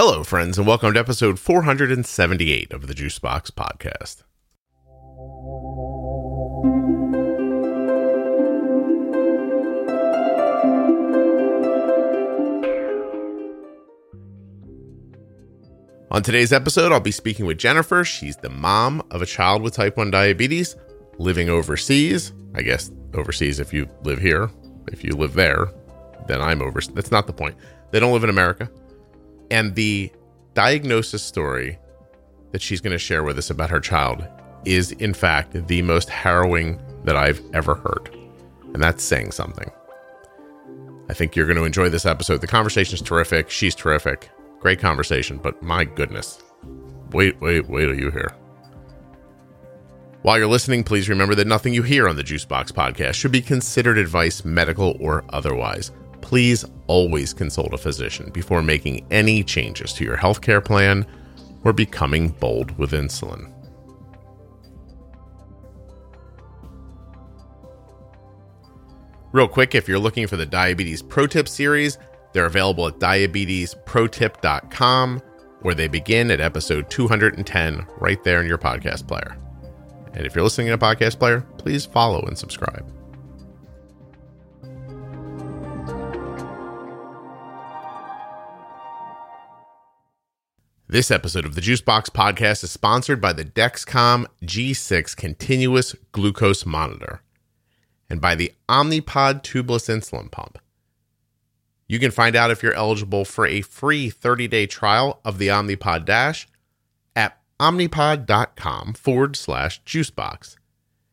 Hello, friends, and welcome to episode 478 of the Juicebox Podcast. On today's episode, I'll be speaking with Jennifer. She's the mom of a child with type 1 diabetes living overseas. I guess overseas if you live here. If you live there, then I'm over. That's not the point. They don't live in America. And the diagnosis story that she's going to share with us about her child is, in fact, the most harrowing that I've ever heard. And that's saying something. I think you're going to enjoy this episode. The conversation is terrific. She's terrific. Great conversation, but my goodness. Wait, wait, wait till you hear. While you're listening, please remember that nothing you hear on the Juicebox podcast should be considered advice, medical or otherwise please always consult a physician before making any changes to your healthcare plan or becoming bold with insulin. Real quick, if you're looking for the Diabetes Pro Tip series, they're available at diabetesprotip.com, where they begin at episode 210, right there in your podcast player. And if you're listening in a podcast player, please follow and subscribe. This episode of the Juicebox podcast is sponsored by the Dexcom G6 continuous glucose monitor and by the Omnipod tubeless insulin pump. You can find out if you're eligible for a free 30 day trial of the Omnipod Dash at omnipod.com forward slash juicebox.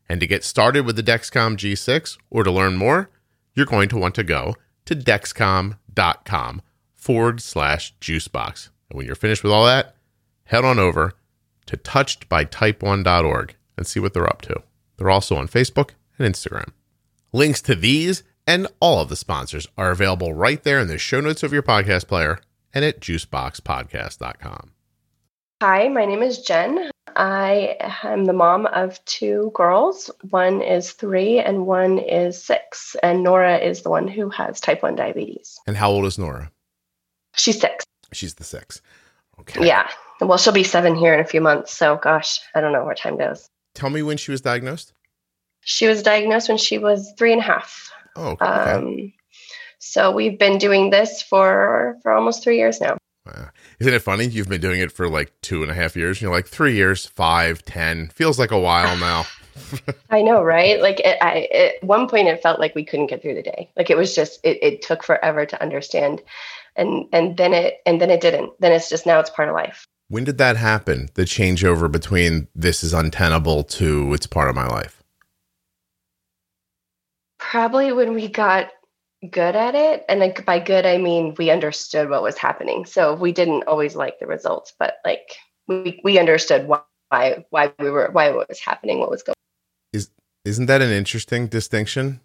And to get started with the Dexcom G6 or to learn more, you're going to want to go to dexcom.com forward slash juicebox. And when you're finished with all that, head on over to touchedbytype1.org and see what they're up to. They're also on Facebook and Instagram. Links to these and all of the sponsors are available right there in the show notes of your podcast player and at juiceboxpodcast.com. Hi, my name is Jen. I am the mom of two girls. One is three and one is six. And Nora is the one who has type 1 diabetes. And how old is Nora? She's six. She's the six. Okay. Yeah. Well, she'll be seven here in a few months. So, gosh, I don't know where time goes. Tell me when she was diagnosed. She was diagnosed when she was three and a half. Oh, okay. Um, so we've been doing this for for almost three years now. Wow. Isn't it funny? You've been doing it for like two and a half years. You're like three years, five, ten. Feels like a while now. I know, right? Like it, I, at one point, it felt like we couldn't get through the day. Like it was just, it, it took forever to understand and and then it and then it didn't. Then it's just now it's part of life. When did that happen the changeover between this is untenable to it's part of my life? Probably when we got good at it and like by good i mean we understood what was happening. So we didn't always like the results but like we we understood why why we were why what was happening what was going is isn't that an interesting distinction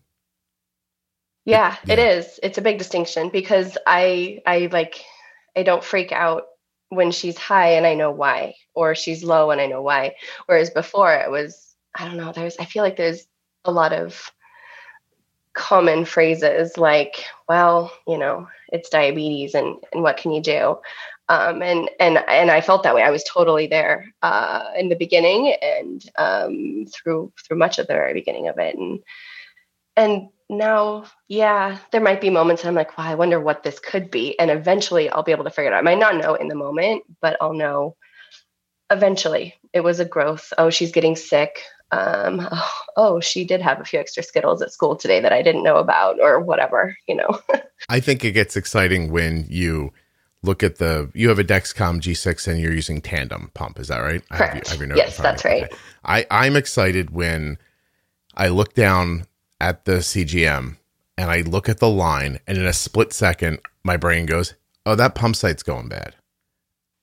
yeah, yeah, it is. It's a big distinction because I I like I don't freak out when she's high and I know why, or she's low and I know why. Whereas before it was I don't know. There's I feel like there's a lot of common phrases like, well, you know, it's diabetes and and what can you do? Um, and and and I felt that way. I was totally there uh, in the beginning and um, through through much of the very beginning of it, and and now, yeah, there might be moments I'm like, well, I wonder what this could be. And eventually I'll be able to figure it out. I might not know in the moment, but I'll know eventually. It was a growth. Oh, she's getting sick. Um, oh, oh, she did have a few extra Skittles at school today that I didn't know about, or whatever, you know. I think it gets exciting when you look at the you have a Dexcom G6 and you're using tandem pump. Is that right? Correct. I have your, yes, that's right. Okay. I I'm excited when I look down at the CGM and I look at the line, and in a split second, my brain goes, "Oh, that pump site's going bad,"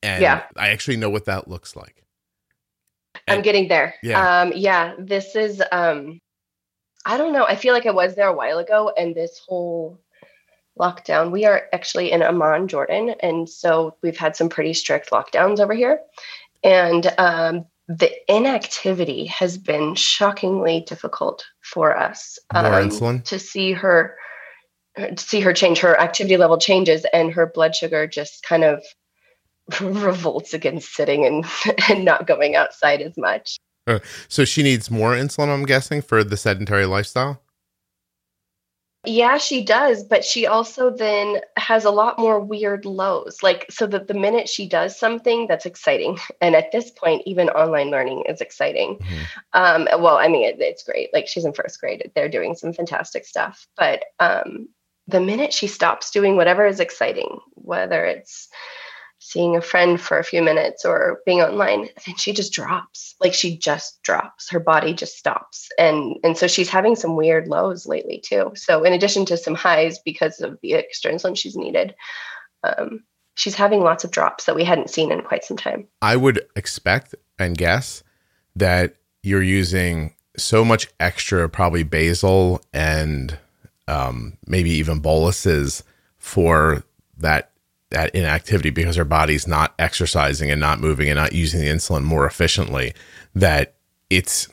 and yeah. I actually know what that looks like. And, I'm getting there. Yeah, um, yeah. This is. Um, I don't know. I feel like I was there a while ago, and this whole lockdown. We are actually in Amman, Jordan, and so we've had some pretty strict lockdowns over here. And um, the inactivity has been shockingly difficult for us um, to see her to see her change her activity level changes and her blood sugar just kind of revolts against sitting and and not going outside as much. Uh, so she needs more insulin, I'm guessing, for the sedentary lifestyle. Yeah, she does, but she also then has a lot more weird lows. Like, so that the minute she does something that's exciting, and at this point, even online learning is exciting. Mm-hmm. Um, well, I mean, it, it's great. Like, she's in first grade, they're doing some fantastic stuff. But um, the minute she stops doing whatever is exciting, whether it's seeing a friend for a few minutes or being online and she just drops. Like she just drops. Her body just stops. And and so she's having some weird lows lately too. So in addition to some highs because of the extra insulin she's needed um, she's having lots of drops that we hadn't seen in quite some time. I would expect and guess that you're using so much extra probably basal and um, maybe even boluses for that that inactivity because her body's not exercising and not moving and not using the insulin more efficiently that it's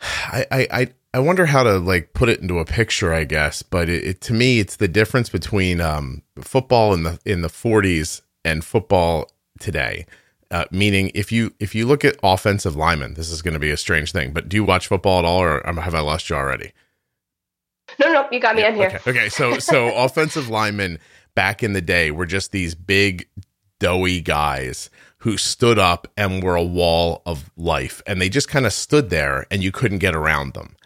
I I I wonder how to like put it into a picture I guess but it, it to me it's the difference between um, football in the in the 40s and football today. Uh, meaning if you if you look at offensive linemen this is going to be a strange thing but do you watch football at all or have I lost you already? No no you got me yeah, I'm here. okay, okay so so offensive linemen back in the day were just these big, doughy guys who stood up and were a wall of life. And they just kind of stood there and you couldn't get around them.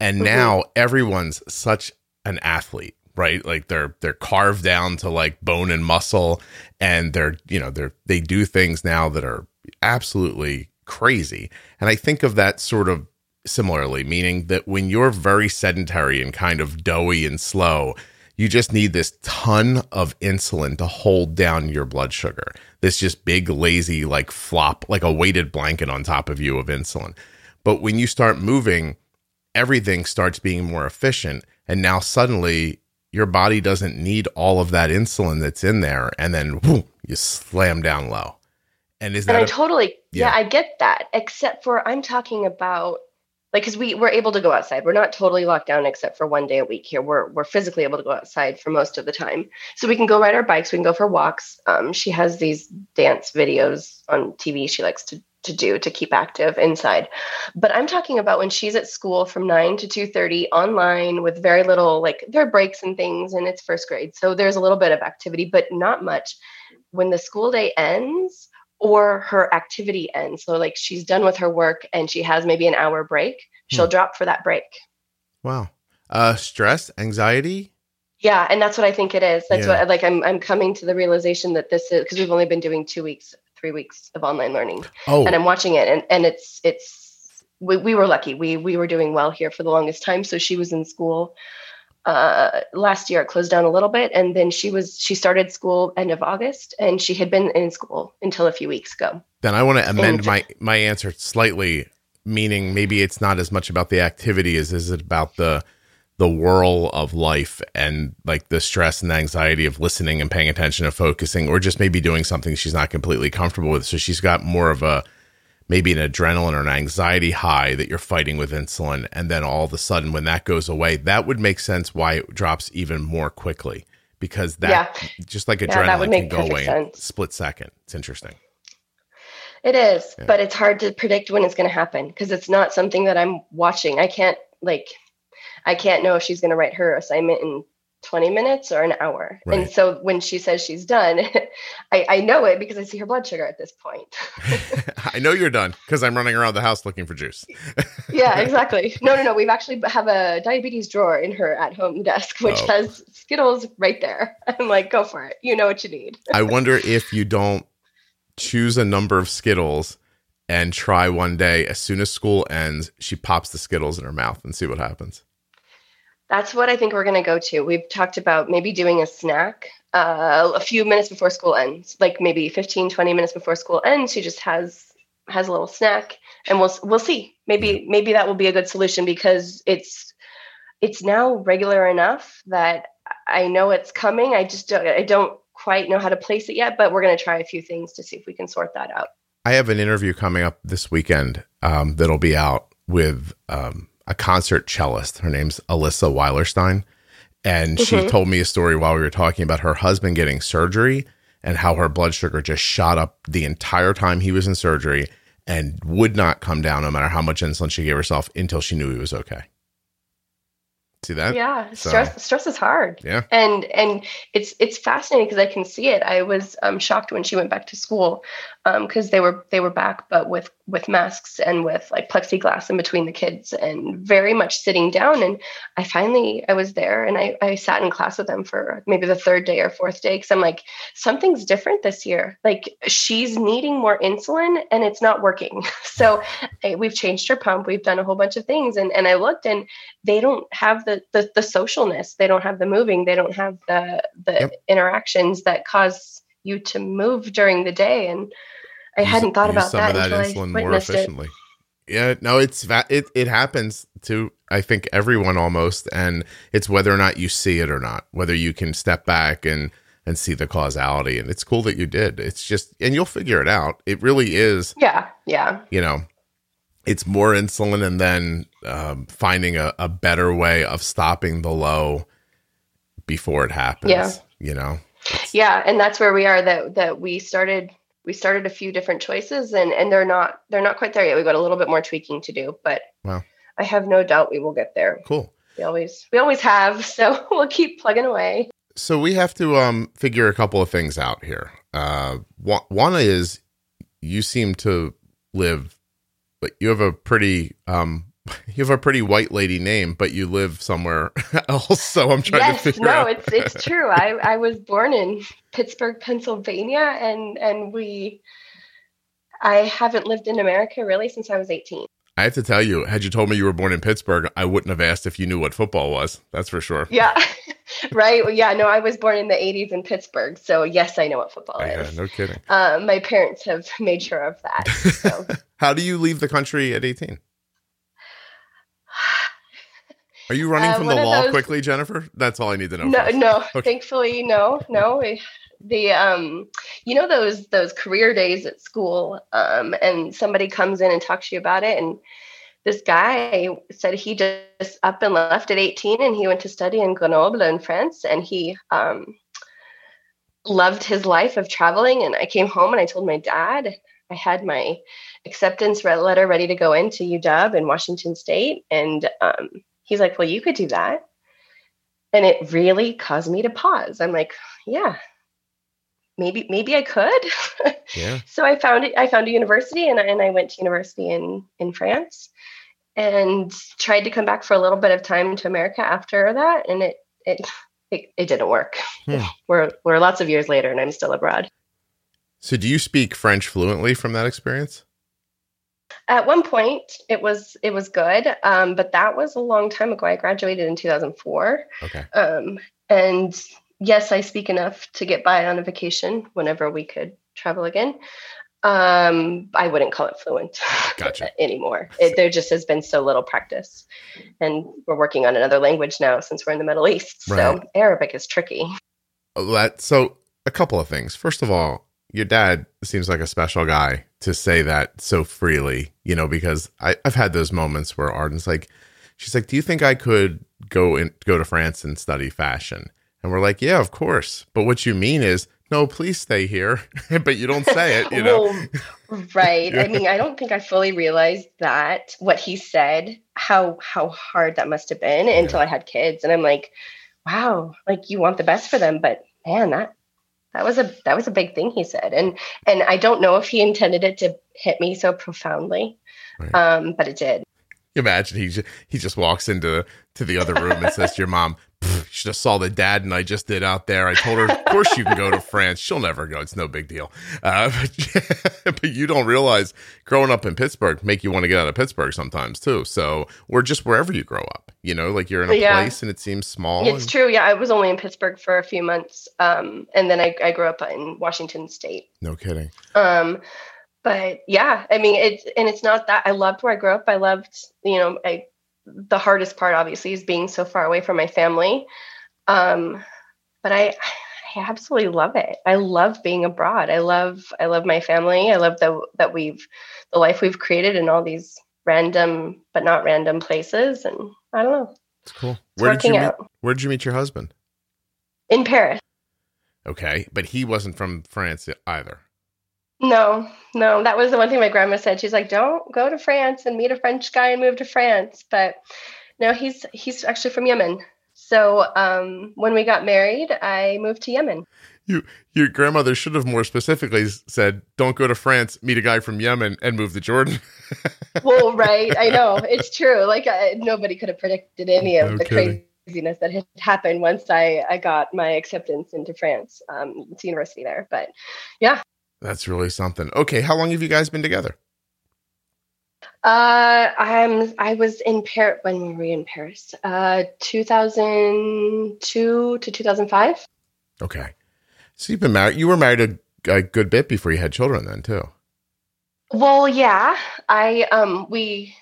And mm-hmm. now everyone's such an athlete right like they're they're carved down to like bone and muscle and they're you know they're they do things now that are absolutely crazy and i think of that sort of similarly meaning that when you're very sedentary and kind of doughy and slow you just need this ton of insulin to hold down your blood sugar. This just big, lazy, like flop, like a weighted blanket on top of you of insulin. But when you start moving, everything starts being more efficient. And now suddenly your body doesn't need all of that insulin that's in there. And then whoo, you slam down low. And is that? And I a, totally, yeah. yeah, I get that. Except for I'm talking about like because we we're able to go outside. We're not totally locked down except for one day a week here. We're we're physically able to go outside for most of the time. So we can go ride our bikes. We can go for walks. Um, she has these dance videos on tv she likes to to do to keep active inside. But i'm talking about when she's at school from 9 to 2.30 online with very little like there are breaks and things and it's first grade. So there's a little bit of activity but not much. When the school day ends or her activity ends. So, like, she's done with her work and she has maybe an hour break, she'll hmm. drop for that break. Wow. Uh, stress, anxiety. Yeah, and that's what I think it is. That's yeah. what like I'm I'm coming to the realization that this is because we've only been doing two weeks, three weeks of online learning. Oh. And I'm watching it and, and it's it's we, we were lucky. We we were doing well here for the longest time. So she was in school uh, last year it closed down a little bit and then she was she started school end of august and she had been in school until a few weeks ago. Then i want to amend and, my my answer slightly meaning maybe it's not as much about the activity as is it about the the whirl of life and like the stress and the anxiety of listening and paying attention and focusing or just maybe doing something she's not completely comfortable with. So she's got more of a maybe an adrenaline or an anxiety high that you're fighting with insulin. And then all of a sudden, when that goes away, that would make sense why it drops even more quickly because that, yeah. just like adrenaline, yeah, can go away sense. in split second. It's interesting. It is, yeah. but it's hard to predict when it's going to happen because it's not something that I'm watching. I can't, like, I can't know if she's going to write her assignment in 20 minutes or an hour. Right. And so when she says she's done, I, I know it because I see her blood sugar at this point. I know you're done because I'm running around the house looking for juice. yeah, exactly. No, no, no. We've actually have a diabetes drawer in her at home desk, which oh. has Skittles right there. I'm like, go for it. You know what you need. I wonder if you don't choose a number of Skittles and try one day as soon as school ends, she pops the Skittles in her mouth and see what happens. That's what I think we're going to go to. We've talked about maybe doing a snack uh, a few minutes before school ends, like maybe 15, 20 minutes before school ends. She just has has a little snack, and we'll we'll see. Maybe maybe that will be a good solution because it's it's now regular enough that I know it's coming. I just don't, I don't quite know how to place it yet, but we're going to try a few things to see if we can sort that out. I have an interview coming up this weekend um, that'll be out with um, a concert cellist. Her name's Alisa Weilerstein. And mm-hmm. she told me a story while we were talking about her husband getting surgery and how her blood sugar just shot up the entire time he was in surgery and would not come down no matter how much insulin she gave herself until she knew he was okay. See that? Yeah, so, stress stress is hard. Yeah, and and it's it's fascinating because I can see it. I was um, shocked when she went back to school because um, they were they were back, but with with masks and with like plexiglass in between the kids and very much sitting down. And I finally I was there and I I sat in class with them for maybe the third day or fourth day because I'm like something's different this year. Like she's needing more insulin and it's not working. So I, we've changed her pump. We've done a whole bunch of things and and I looked and they don't have the the, the socialness. They don't have the moving. They don't have the the yep. interactions that cause you to move during the day and I use, hadn't thought about that, that insulin more efficiently. It. Yeah, no, it's it it happens to I think everyone almost, and it's whether or not you see it or not, whether you can step back and and see the causality. And it's cool that you did. It's just, and you'll figure it out. It really is. Yeah, yeah. You know, it's more insulin, and then um, finding a, a better way of stopping the low before it happens. Yeah. You know. Yeah, and that's where we are. That that we started we started a few different choices and and they're not they're not quite there yet. We've got a little bit more tweaking to do, but wow. I have no doubt we will get there. Cool. We always we always have, so we'll keep plugging away. So we have to um figure a couple of things out here. Uh one, one is you seem to live but you have a pretty um you have a pretty white lady name, but you live somewhere else. So I'm trying yes, to figure no, out. No, it's it's true. I, I was born in Pittsburgh, Pennsylvania, and and we I haven't lived in America really since I was 18. I have to tell you, had you told me you were born in Pittsburgh, I wouldn't have asked if you knew what football was. That's for sure. Yeah. right. Well, yeah. No, I was born in the 80s in Pittsburgh. So, yes, I know what football yeah, is. No kidding. Uh, my parents have made sure of that. So. How do you leave the country at 18? Are you running uh, from the law those... quickly, Jennifer? That's all I need to know. No, first. no. Okay. Thankfully, no, no. The um, you know those those career days at school, um, and somebody comes in and talks to you about it, and this guy said he just up and left at 18, and he went to study in Grenoble in France, and he um loved his life of traveling. And I came home and I told my dad I had my acceptance letter ready to go into UW in Washington State, and um, he's like, Well, you could do that. And it really caused me to pause. I'm like, Yeah, maybe maybe I could. Yeah. so I found it. I found a university, and I, and I went to university in in France, and tried to come back for a little bit of time to America after that, and it it it, it didn't work. Hmm. We're we're lots of years later, and I'm still abroad. So, do you speak French fluently from that experience? At one point, it was it was good, um, but that was a long time ago. I graduated in 2004. Okay. Um, and yes, I speak enough to get by on a vacation whenever we could travel again. Um, I wouldn't call it fluent gotcha. anymore. It, there just has been so little practice, and we're working on another language now since we're in the Middle East. Right. So Arabic is tricky. That so a couple of things. First of all, your dad seems like a special guy to say that so freely, you know, because I, I've had those moments where Arden's like, she's like, Do you think I could go and go to France and study fashion? And we're like, Yeah, of course. But what you mean is, no, please stay here. but you don't say it, you know. well, right. yeah. I mean, I don't think I fully realized that what he said, how how hard that must have been yeah. until I had kids. And I'm like, wow, like you want the best for them, but man, that that was a that was a big thing he said and and i don't know if he intended it to hit me so profoundly right. um but it did imagine he just, he just walks into to the other room and says to your mom you should have saw the dad and I just did out there. I told her, of course you can go to France. She'll never go. It's no big deal. Uh, but, but, you don't realize growing up in Pittsburgh make you want to get out of Pittsburgh sometimes too. So, or just wherever you grow up, you know, like you're in a yeah. place and it seems small. It's and- true. Yeah. I was only in Pittsburgh for a few months. Um, and then I, I grew up in Washington state. No kidding. Um, but yeah, I mean, it's, and it's not that I loved where I grew up. I loved, you know, I, the hardest part obviously is being so far away from my family. Um, but I, I absolutely love it. I love being abroad. I love i love my family. I love that that we've the life we've created in all these random but not random places. And i don't know. It's cool. It's where did you meet, where did you meet your husband? In paris. Okay, but he wasn't from France either. No, no, that was the one thing my grandma said. She's like, "Don't go to France and meet a French guy and move to France." But no, he's he's actually from Yemen. So um, when we got married, I moved to Yemen. You, your grandmother should have more specifically said, "Don't go to France, meet a guy from Yemen, and move to Jordan." well, right, I know it's true. Like I, nobody could have predicted any of no the kidding. craziness that had happened once I I got my acceptance into France, um, to university there. But yeah, that's really something. Okay, how long have you guys been together? Uh, I'm. I was in Paris when we were we in Paris? Uh, 2002 to 2005. Okay, so you've been married. You were married a, a good bit before you had children, then too. Well, yeah. I um we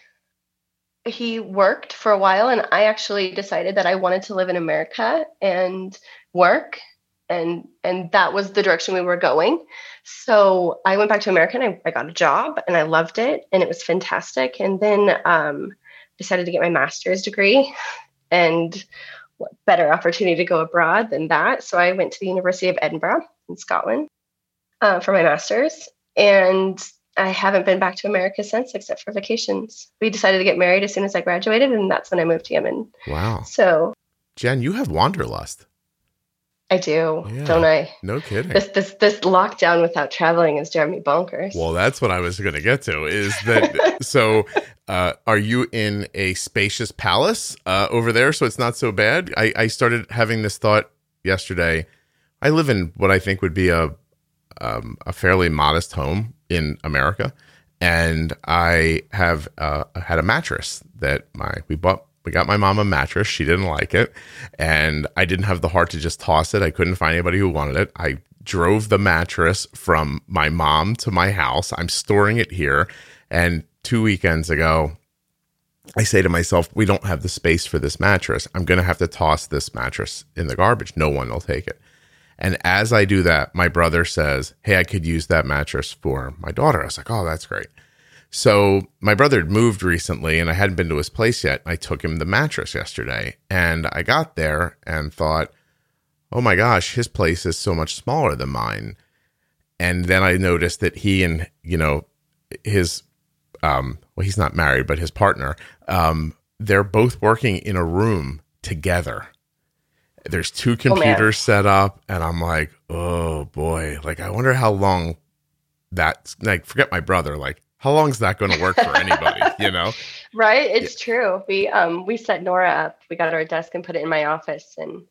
he worked for a while, and I actually decided that I wanted to live in America and work and and that was the direction we were going so i went back to america and I, I got a job and i loved it and it was fantastic. And then um, decided to get my master's degree and what better opportunity to go abroad than that. So i went to the university of edinburgh in scotland uh, for my master's. And i haven't been back to america since except for vacations. We decided to get married as soon as i graduated and that's when i moved to yemen. Wow. So jen you have wanderlust I do, yeah, don't I? No kidding. This this this lockdown without traveling is driving me bonkers. Well, that's what I was going to get to. Is that so? Uh, are you in a spacious palace uh, over there, so it's not so bad? I, I started having this thought yesterday. I live in what I think would be a um, a fairly modest home in America, and I have uh, had a mattress that my we bought we got my mom a mattress. She didn't like it. And I didn't have the heart to just toss it. I couldn't find anybody who wanted it. I drove the mattress from my mom to my house. I'm storing it here. And two weekends ago, I say to myself, we don't have the space for this mattress. I'm going to have to toss this mattress in the garbage. No one will take it. And as I do that, my brother says, Hey, I could use that mattress for my daughter. I was like, Oh, that's great. So my brother had moved recently and I hadn't been to his place yet. I took him the mattress yesterday and I got there and thought, oh my gosh, his place is so much smaller than mine. And then I noticed that he and, you know, his, um, well, he's not married, but his partner, um, they're both working in a room together. There's two computers oh, set up, and I'm like, oh boy, like I wonder how long that's like. Forget my brother, like how long is that going to work for anybody you know? Right? It's yeah. true. We um we set nora up. We got our desk and put it in my office and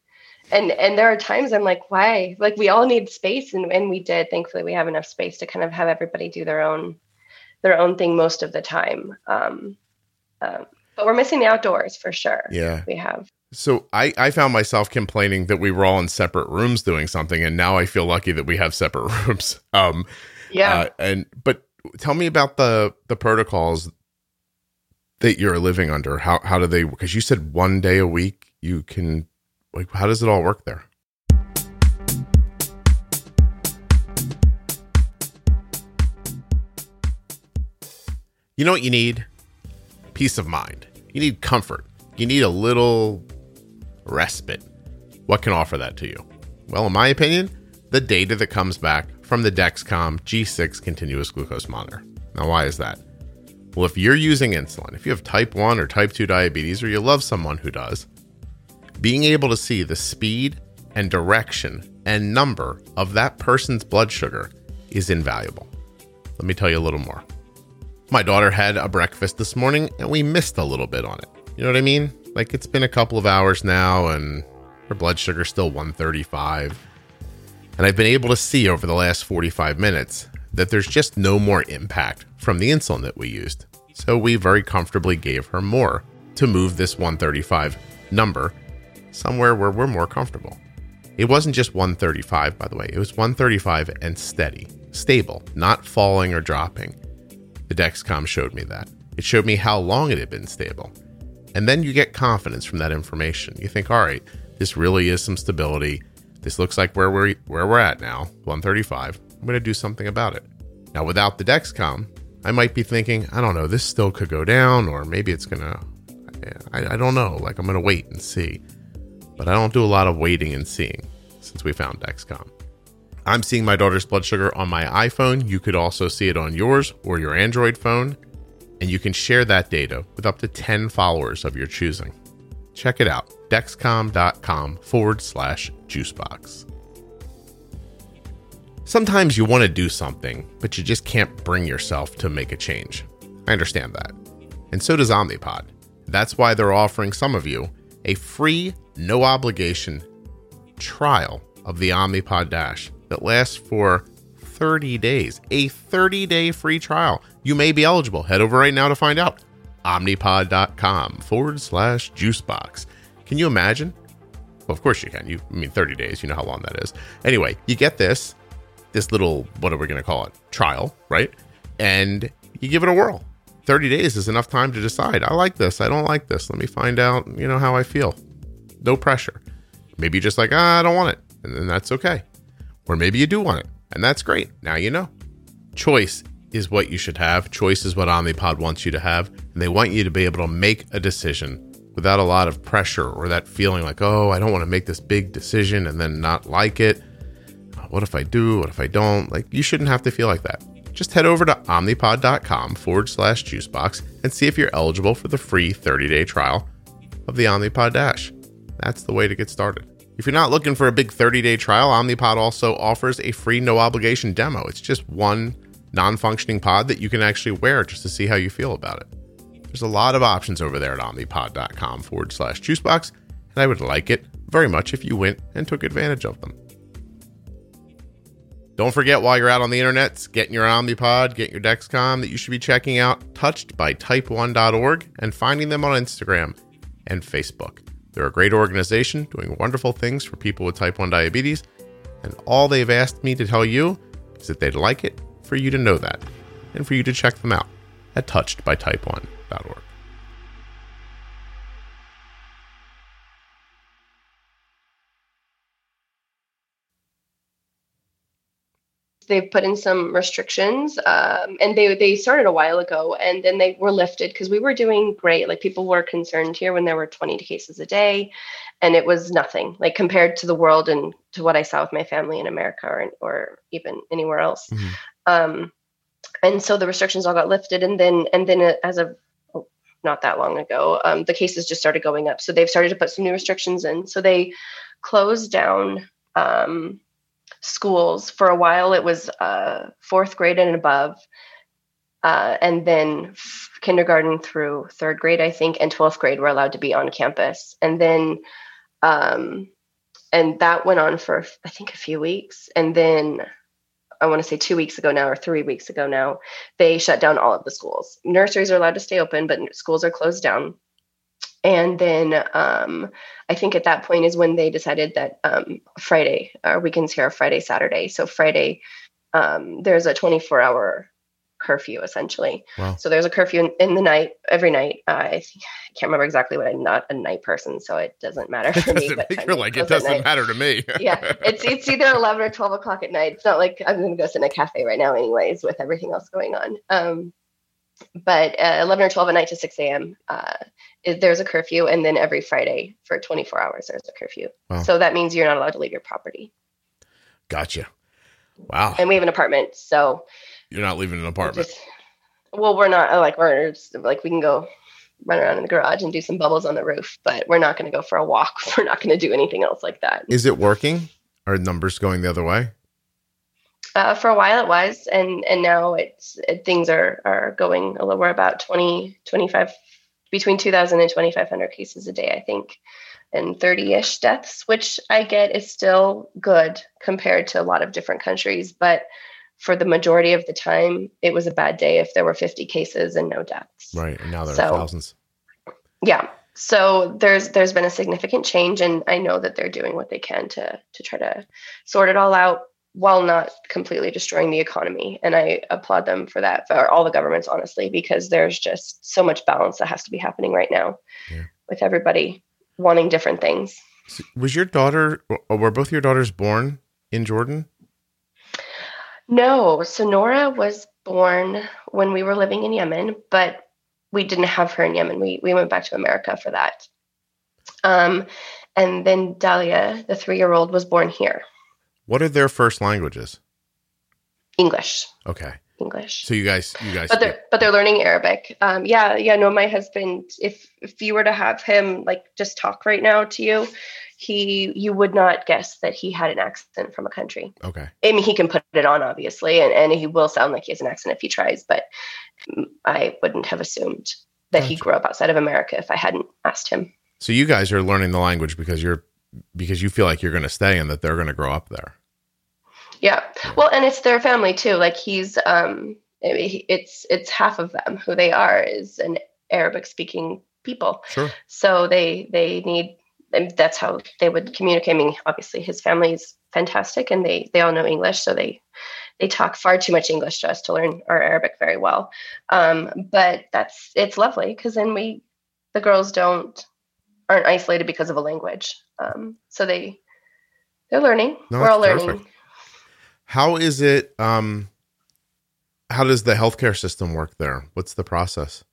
and and there are times i'm like why? Like we all need space and and we did. Thankfully we have enough space to kind of have everybody do their own their own thing most of the time. Um, um but we're missing the outdoors for sure. Yeah. We have. So I, I found myself complaining that we were all in separate rooms doing something, and now I feel lucky that we have separate rooms. Um, yeah. Uh, and but tell me about the the protocols that you're living under. How how do they? Because you said one day a week you can. Like, how does it all work there? You know what you need? Peace of mind. You need comfort. You need a little respite. What can offer that to you? Well, in my opinion, the data that comes back from the Dexcom G6 continuous glucose monitor. Now, why is that? Well, if you're using insulin, if you have type 1 or type 2 diabetes, or you love someone who does, being able to see the speed and direction and number of that person's blood sugar is invaluable. Let me tell you a little more. My daughter had a breakfast this morning and we missed a little bit on it. You know what I mean? Like it's been a couple of hours now and her blood sugar's still 135 and I've been able to see over the last 45 minutes that there's just no more impact from the insulin that we used. So we very comfortably gave her more to move this 135 number somewhere where we're more comfortable. It wasn't just 135, by the way, it was 135 and steady, stable, not falling or dropping. The Dexcom showed me that. It showed me how long it had been stable. And then you get confidence from that information. You think, all right, this really is some stability this looks like where we're where we're at now, 135. I'm going to do something about it. Now, without the Dexcom, I might be thinking, I don't know, this still could go down, or maybe it's going to, I, I don't know. Like, I'm going to wait and see. But I don't do a lot of waiting and seeing since we found Dexcom. I'm seeing my daughter's blood sugar on my iPhone. You could also see it on yours or your Android phone. And you can share that data with up to 10 followers of your choosing. Check it out dexcom.com forward slash juicebox. Sometimes you want to do something, but you just can't bring yourself to make a change. I understand that. And so does Omnipod. That's why they're offering some of you a free, no obligation trial of the Omnipod Dash that lasts for 30 days. A 30 day free trial. You may be eligible. Head over right now to find out. Omnipod.com forward slash juicebox. Can you imagine? Well, of course you can. You I mean 30 days, you know how long that is. Anyway, you get this, this little, what are we to call it? Trial, right? And you give it a whirl. 30 days is enough time to decide. I like this. I don't like this. Let me find out, you know, how I feel. No pressure. Maybe just like, ah, I don't want it. And then that's okay. Or maybe you do want it. And that's great. Now you know. Choice is what you should have. Choice is what Omnipod wants you to have. And they want you to be able to make a decision without a lot of pressure or that feeling like, oh, I don't want to make this big decision and then not like it. What if I do? What if I don't? Like, you shouldn't have to feel like that. Just head over to omnipod.com forward slash juicebox and see if you're eligible for the free 30 day trial of the Omnipod Dash. That's the way to get started. If you're not looking for a big 30 day trial, Omnipod also offers a free no obligation demo. It's just one non functioning pod that you can actually wear just to see how you feel about it. There's a lot of options over there at omnipod.com forward slash juicebox, and I would like it very much if you went and took advantage of them. Don't forget while you're out on the internet, getting your Omnipod, getting your Dexcom, that you should be checking out touched by type1.org and finding them on Instagram and Facebook. They're a great organization doing wonderful things for people with type 1 diabetes, and all they've asked me to tell you is that they'd like it for you to know that and for you to check them out at touchedbytype1.org. they've put in some restrictions um, and they they started a while ago and then they were lifted because we were doing great like people were concerned here when there were 20 cases a day and it was nothing like compared to the world and to what i saw with my family in america or, or even anywhere else mm-hmm. Um, and so the restrictions all got lifted and then and then as of oh, not that long ago um, the cases just started going up so they've started to put some new restrictions in so they closed down um, schools. For a while, it was uh, fourth grade and above, uh, and then f- kindergarten through third grade, I think, and twelfth grade were allowed to be on campus. And then, um, and that went on for I think a few weeks, and then. I want to say two weeks ago now or three weeks ago now, they shut down all of the schools. Nurseries are allowed to stay open, but schools are closed down and then um, I think at that point is when they decided that um, Friday, our weekends here are Friday, Saturday. So Friday, um, there's a 24 hour curfew essentially. Wow. So there's a curfew in, in the night every night. Uh, I, think, I can't remember exactly what I'm not a night person, so it doesn't matter for me. but you're like it doesn't matter to me. yeah, it's it's either 11 or 12 o'clock at night. It's not like I'm going to go sit in a cafe right now, anyways, with everything else going on. Um, but uh, 11 or 12 at night to 6 a.m. Uh, there's a curfew, and then every Friday for 24 hours there's a curfew. Wow. So that means you're not allowed to leave your property. Gotcha. Wow. And we have an apartment, so you're not leaving an apartment. Just, well, we're not like we're just, like we can go run around in the garage and do some bubbles on the roof, but we're not going to go for a walk. We're not going to do anything else like that. Is it working? Are numbers going the other way? Uh, for a while it was, and and now it's it, things are are going a little. We're about 20, 25, between 2,000 and 2,500 cases a day, I think, and 30-ish deaths, which I get is still good compared to a lot of different countries, but for the majority of the time, it was a bad day if there were 50 cases and no deaths. Right, and now there so, are thousands. Yeah, so there's there's been a significant change, and I know that they're doing what they can to to try to sort it all out while not completely destroying the economy. And I applaud them for that, for all the governments, honestly, because there's just so much balance that has to be happening right now yeah. with everybody wanting different things. Was your daughter, were both your daughters born in Jordan? No. So Nora was born when we were living in Yemen, but we didn't have her in Yemen. We, we went back to America for that. Um, and then Dahlia, the three year old, was born here. What are their first languages? English. Okay. English. So you guys, you guys, but they're but they're learning Arabic. Um, yeah, yeah. No, my husband. If if you were to have him like just talk right now to you, he you would not guess that he had an accent from a country. okay. I mean, he can put it on obviously, and and he will sound like he has an accent if he tries. But I wouldn't have assumed that he grew up outside of America if I hadn't asked him. So you guys are learning the language because you're because you feel like you're going to stay and that they're going to grow up there. Yeah. Well, and it's their family too. Like he's um I mean, he- it's it's half of them who they are is an Arabic speaking people. Sure. So they they need that's how they would communicate. I mean, obviously his family is fantastic and they they all know English, so they they talk far too much English to us to learn our Arabic very well. Um, but that's it's lovely because then we the girls don't aren't isolated because of a language. Um, so they they're learning. No, We're all learning. perfect. How is it? Um, how does the healthcare system work there? What's the process?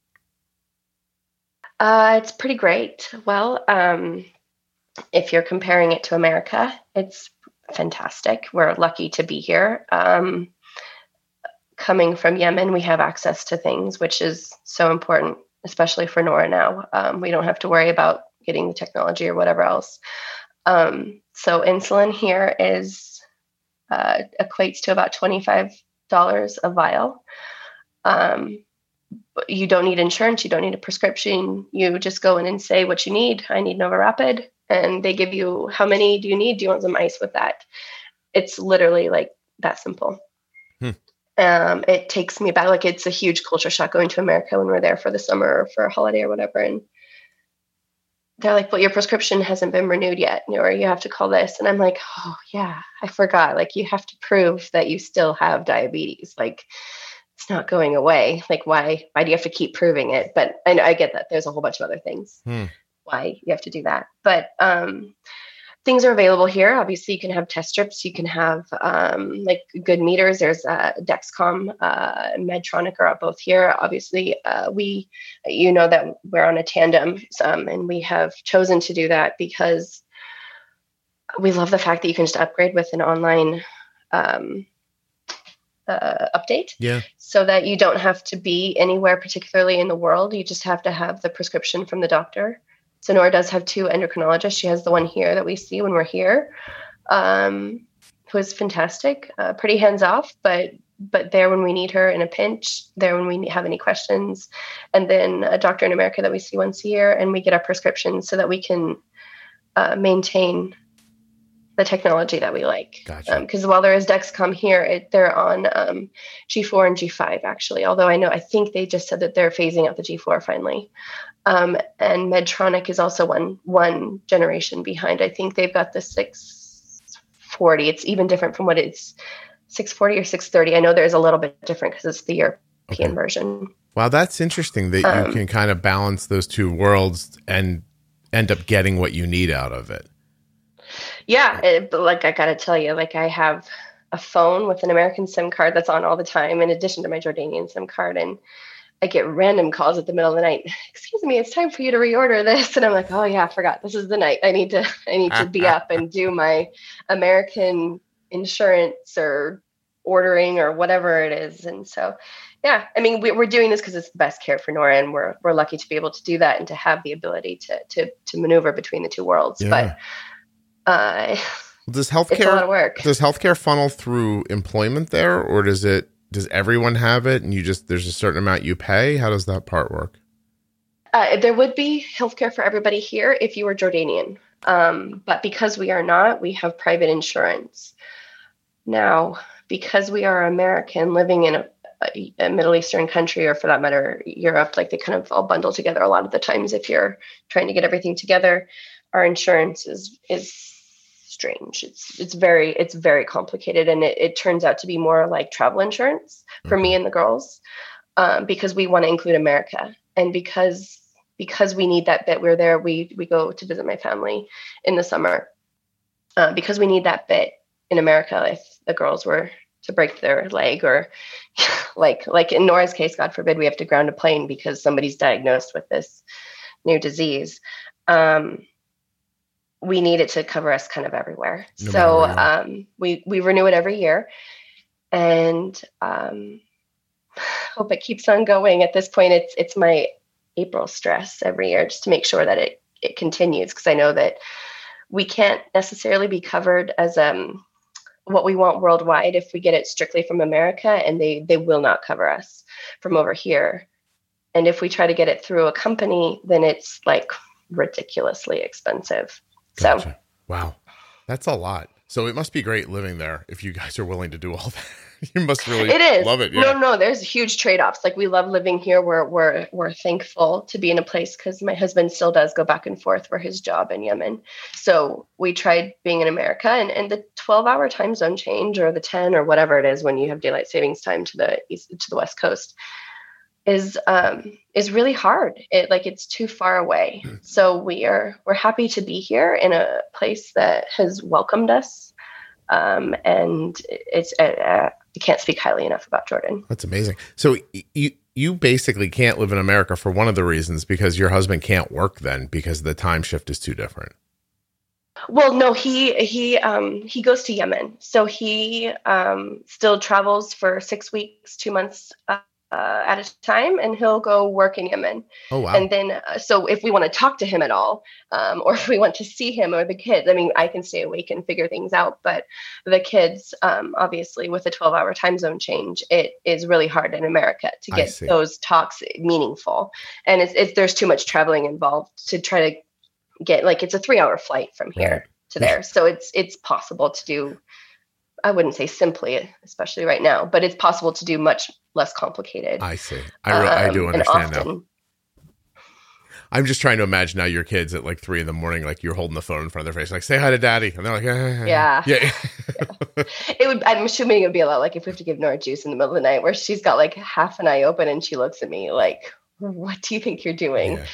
Uh, it's pretty great. Well, um, if you're comparing it to America, it's fantastic. We're lucky to be here. Um, coming from Yemen, we have access to things, which is so important, especially for Nora now. Um, we don't have to worry about getting the technology or whatever else. Um, so insulin here is uh, equates to about twenty-five dollars a vial. Um, you don't need insurance you don't need a prescription you just go in and say what you need i need NovoRapid and they give you how many do you need do you want some ice with that it's literally like that simple Hmm. um, it takes me back like it's a huge culture shock going to america when we're there for the summer or for a holiday or whatever and they're like well your prescription hasn't been renewed yet or you have to call this and i'm like oh yeah i forgot like you have to prove that you still have diabetes like it's not going away. Like, why? Why do you have to keep proving it? But I know I get that. There's a whole bunch of other things Hmm. Why you have to do that. But um, things are available here. Obviously, you can have test strips. You can have um, like good meters. There's uh, Dexcom, uh, Medtronic are both here. Obviously, uh, we, you know, that we're on a tandem, um, and we have chosen to do that because we love the fact that you can just upgrade with an online um, uh, update Yeah. so that you don't have to be anywhere particularly in the world. You just have to have the prescription from the doctor. So Nora does have two endocrinologists. She has the one here that we see when we're here, um, who is fantastic, uh, pretty hands off, but but there when we need her in a pinch, there when we have any questions, and then a doctor in America that we see once a year, and we get our prescriptions so that we can uh, maintain the technology that we like. Gotcha. Because while there is Dexcom here, it, they're on um, G4 and G5 actually. Although I know I think they just said that they're phasing out the G4 finally. Um, and Medtronic is also one one generation behind. I think they've got the 640. It's even different from what it's 640 or 630. I know there's a little bit different because it's the European Okay. version. Wow, that's interesting that you Um, can kind of balance those two worlds and end up getting what you need out of it. Yeah, it, but like I gotta tell you, like I have a phone with an American SIM card that's on all the time, in addition to my Jordanian SIM card, and I get random calls at the middle of the night. Excuse me, it's time for you to reorder this, and I'm like, oh yeah, I forgot. This is the night. I need to, I need to be up and do my American insurance or ordering or whatever it is, and so. Yeah, I mean, we, we're doing this because it's the best care for Nora, and we're we're lucky to be able to do that and to have the ability to to to maneuver between the two worlds. Yeah. But uh, Does it's a lot of healthcare work. does healthcare funnel through employment there, or does it does everyone have it and you just there's a certain amount you pay? How does that part work? Uh, there would be healthcare for everybody here if you were Jordanian. Um, but because we are not, we have private insurance. Now, because we are American living in a, a, a Middle Eastern country, or for that matter, Europe, like they kind of all bundle together a lot of the times if you're trying to get everything together, our insurance is is strange. It's it's very it's very complicated, and it, it turns out to be more like travel insurance for me and the girls, um, because we want to include America, and because because we need that bit. We're there. We we go to visit my family in the summer, uh, because we need that bit in America. If the girls were to break their leg or like like in Nora's case, God forbid, we have to ground a plane because somebody's diagnosed with this new disease. Um, we need it to cover us kind of everywhere. No so matter where you um, we we renew it every year, and um, hope it keeps on going. At this point, it's it's my April stress every year just to make sure that it it continues because I know that we can't necessarily be covered as um what we want worldwide if we get it strictly from America, and they they will not cover us from over here. And if we try to get it through a company, then it's like ridiculously expensive. So Wow. That's a lot. So it must be great living there if you guys are willing to do all that. you must really it is love it. Yeah. no no there's huge trade-offs like we love living here we're we're we're thankful to be in a place because my husband still does go back and forth for his job in yemen so we tried being in america and, and the 12 hour time zone change or the 10 or whatever it is when you have daylight savings time to the east to the west coast is um is really hard it like it's too far away Hmm. so we are we're happy to be here in a place that has welcomed us um and it's uh, uh, I can't speak highly enough about Jordan. That's amazing. So y- you you basically can't live in America for one of the reasons because your husband can't work then because the time shift is too different. Well, no, he he um he goes to Yemen, so he um still travels for six weeks, two months uh, at a time, and he'll go work in Yemen. Oh wow. And then, uh, so if we want to talk to him at all, um, or if we want to see him or the kids, I mean, I can stay awake and figure things out. But the kids, um, obviously, with a 12 hour time zone change, it is really hard in America to get those talks meaningful. And it's, it's, there's too much traveling involved to try to get, like, it's a three hour flight from here Right. to there. So it's, it's possible to do. I wouldn't say simply, especially right now, but it's possible to do much less complicated. I see. I, re- I do um, understand that. I'm just trying to imagine now your kids at like three in the morning, like you're holding the phone in front of their face, like say hi to daddy, and they're like, Yeah. yeah. It would. I'm assuming it would be a lot like if we have to give Nora juice in the middle of the night, where she's got like half an eye open and she looks at me like, "What do you think you're doing?" yeah.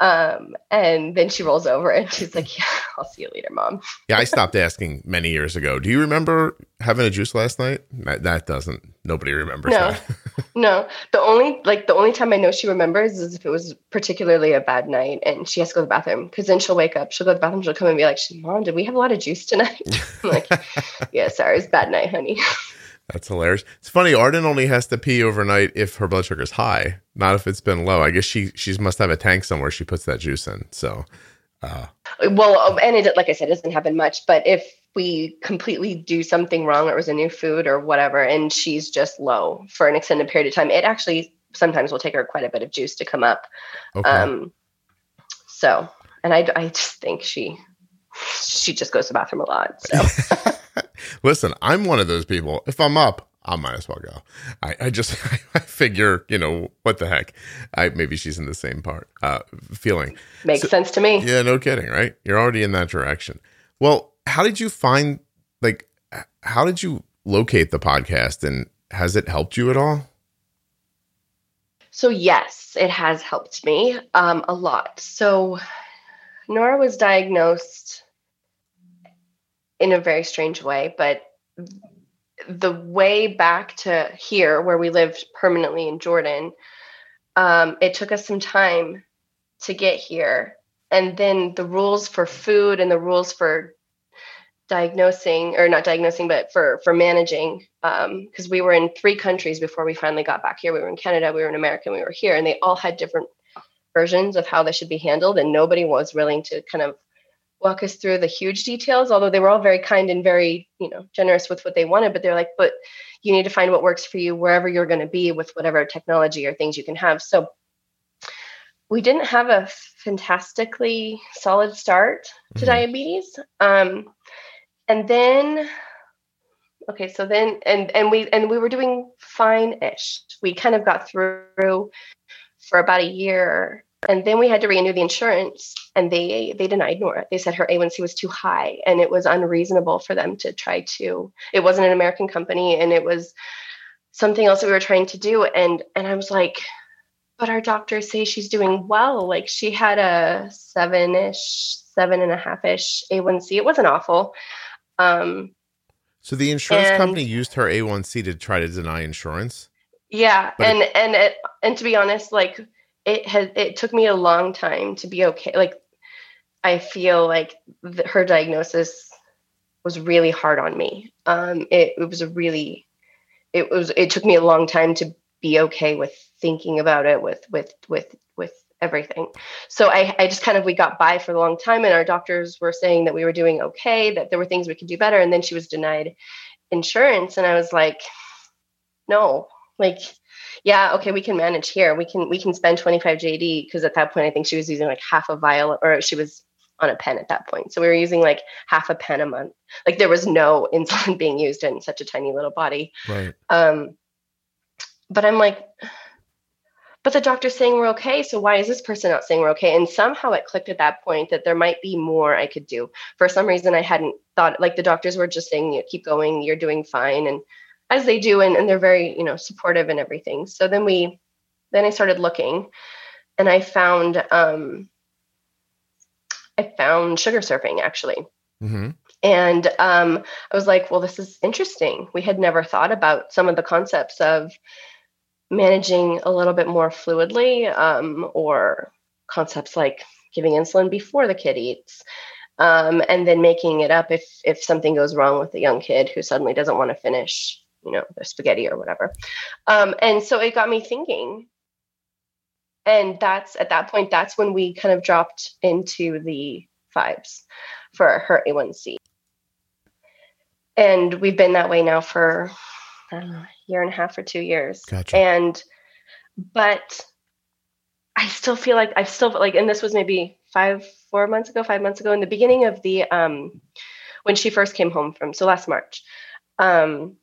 Um, and then she rolls over and she's like, "Yeah, I'll see you later, mom." Yeah, I stopped asking many years ago. Do you remember having a juice last night? That, that doesn't. Nobody remembers No. that. No, the only like the only time I know she remembers is if it was particularly a bad night and she has to go to the bathroom. Because then she'll wake up, she'll go to the bathroom, she'll come and be like, "Mom, did we have a lot of juice tonight?" I'm like, "Yeah, sorry, it's a bad night, honey." That's hilarious. It's funny. Arden only has to pee overnight if her blood sugar's high, not if it's been low. I guess she she must have a tank somewhere she puts that juice in. So, uh, well um, and it like i said it doesn't happen much but if we completely do something wrong or it was a new food or whatever and she's just low for an extended period of time it actually sometimes will take her quite a bit of juice to come up okay. um so and i i just think she she just goes to the bathroom a lot so Listen, I'm one of those people. If I'm up, I might as well go. I, I just I figure, you know, what the heck. I maybe she's in the same part uh feeling. makes So- sense to me Yeah, no kidding, right? You're already in that direction. Well, how did you find like how did you locate the podcast and has it helped you at all? So yes, it has helped me um, a lot. So Nora was diagnosed in a very strange way, but the way back to here, where we lived permanently in Jordan, um, it took us some time to get here, and then the rules for food and the rules for diagnosing or not diagnosing but for for managing because we were in three countries before we finally got back here. We were in canada we were in america and we were here and they all had different versions of how this should be handled and nobody was willing to kind of walk us through the huge details although they were all very kind and very you know generous with what they wanted but they're like but you need to find what works for you wherever you're going to be with whatever technology or things you can have so we didn't have a fantastically solid start to Mhm. diabetes um, and then okay so then and and we and we were doing fine-ish we kind of got through for about a year and then we had to renew the insurance and they they denied nora. They said her a1c was too high and it was unreasonable for them to try to it wasn't an american company and it was something else that we were trying to do. And and i was like but our doctors say she's doing well. Like she had a seven-ish seven and a half-ish a1c it wasn't awful. Um So the insurance And- company used her A1C to try to deny insurance. Yeah, But and and it, and to be honest, like it has it took me a long time to be okay. Like I feel like th- her diagnosis was really hard on me. Um, it, it was a really, it was, it took me a long time to be okay with thinking about it, with, with, with, with everything. So I, I just kind of, we got by for a long time and our doctors were saying that we were doing okay, that there were things we could do better. And then she was denied insurance. And I was like, no, like, yeah, okay, we can manage here. We can, we can spend 25 JD. Cause at that point, I think she was using like half a vial or she was on a pen at that point. So we were using like half a pen a month. Like there was no insulin being used in such a tiny little body. Right. Um, but I'm like, but the doctor's saying we're okay. So why is this person not saying we're okay? And somehow it clicked at that point that there might be more I could do. For some reason, I hadn't thought like the doctors were just saying, you keep going, you're doing fine. And as they do, and, and they're very, you know, supportive and everything. So then we, then I started looking and I found, um, I found sugar surfing actually. Mm-hmm. And um, I was like, well, this is interesting. We had never thought about some of the concepts of managing a little bit more fluidly um, or concepts like giving insulin before the kid eats um, and then making it up if if something goes wrong with a young kid who suddenly doesn't want to finish you know their spaghetti or whatever um, and so it got me thinking and that's at that point that's when we kind of dropped into the fives for her a1c and we've been that way now for know, a year and a half or two years. Gotcha. And but I still feel like I still like, and this was maybe five, four months ago, five months ago, in the beginning of the um when she first came home from so last March. Um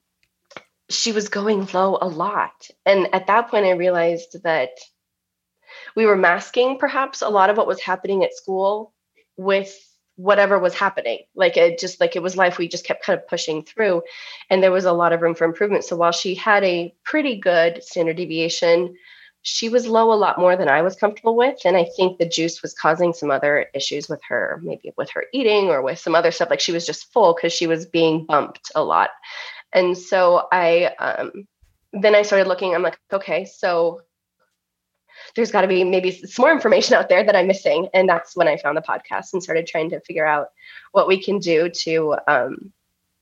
she was going low a lot. And at that point I realized that we were masking perhaps a lot of what was happening at school with whatever was happening. Like it just like it was life we just kept kind of pushing through and there was a lot of room for improvement. So while she had a pretty good standard deviation she was low a lot more than i was comfortable with and i think the juice was causing some other issues with her maybe with her eating or with some other stuff. Like she was just full because she was being bumped a lot and so i um then i started looking i'm like okay so there's got to be maybe some more information out there that I'm missing. And that's when I found the podcast and started trying to figure out what we can do to um,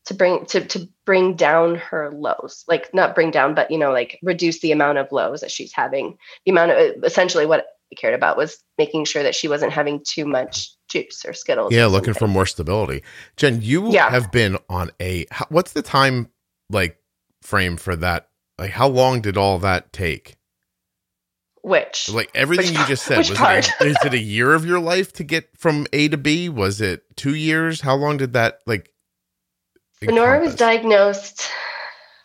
to bring to to bring down her lows, like not bring down, but you know, like reduce the amount of lows that she's having. The amount of essentially what I cared about was making sure that she wasn't having too much juice or skittles. Yeah, or looking for more stability. Jen, you Yeah. have been on a what's the time like frame for that? Like how long did all that take? which Like everything Which you just said, was part? it a, is it a year of your life to get from A to B? Was it two years? How long did that like? Nora was diagnosed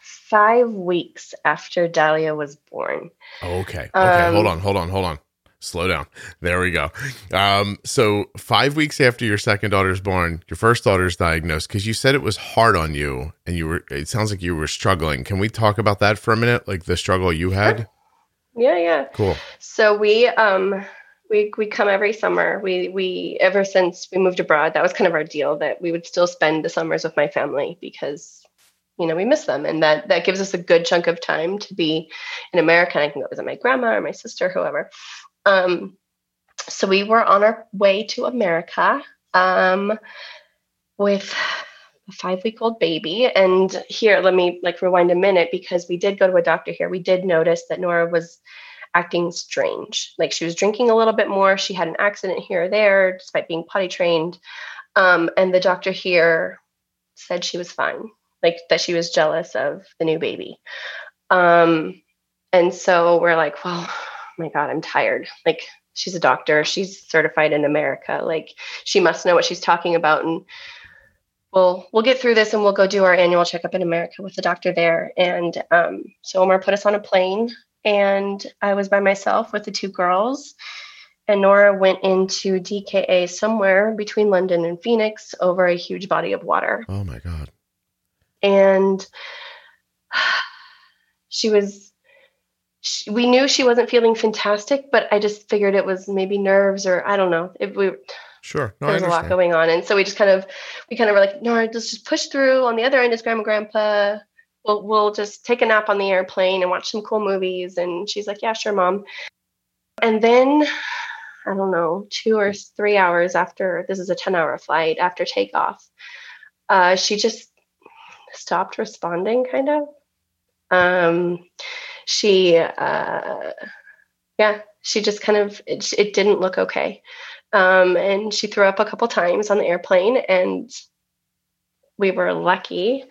five weeks after Dahlia was born. Okay. Okay. hold Um, on. Hold on. Hold on. Slow down. There we go. Um, so five weeks after your second daughter's born, your first daughter's diagnosed because you said it was hard on you and you were, it sounds like you were struggling. Can we talk about that for a minute? Like the struggle you had? Yeah, yeah. Cool. So we um we we come every summer. We we ever since we moved abroad, that was kind of our deal that we would still spend the summers with my family because you know we miss them and that that gives us a good chunk of time to be in America. And I can go visit my grandma or my sister, whoever. Um, so we were on our way to America um, with a five week old baby. And here, let me like rewind a minute because we did go to a doctor here. We did notice that Nora was acting strange. Like she was drinking a little bit more. She had an accident here or there, despite being potty trained. Um, and the doctor here said she was fine, like that she was jealous of the new baby. Um, and so we're like, well, my God, I'm tired. Like she's a doctor, she's certified in America. Like she must know what she's talking about. And we'll we'll get through this and we'll go do our annual checkup in America with the doctor there. And um, so Omar put us on a plane and I was by myself with the two girls. And Nora went into DKA somewhere between London and Phoenix over a huge body of water. Oh my God. And she was, she, we knew she wasn't feeling fantastic, but I just figured it was maybe nerves or I don't know. If we, Sure. No, there was a lot going on. And so we just kind of, we kind of were like, Nora, let's just push through. On the other end is grandma, grandpa. We'll, we'll just take a nap on the airplane and watch some cool movies. And she's like, yeah, sure, mom. And then I don't know, two or three hours after this is a 10 hour flight after takeoff, uh, she just stopped responding, kind of. Um, she, uh, yeah, she just kind of, it, it didn't look okay. Um, and she threw up a couple times on the airplane, and we were lucky.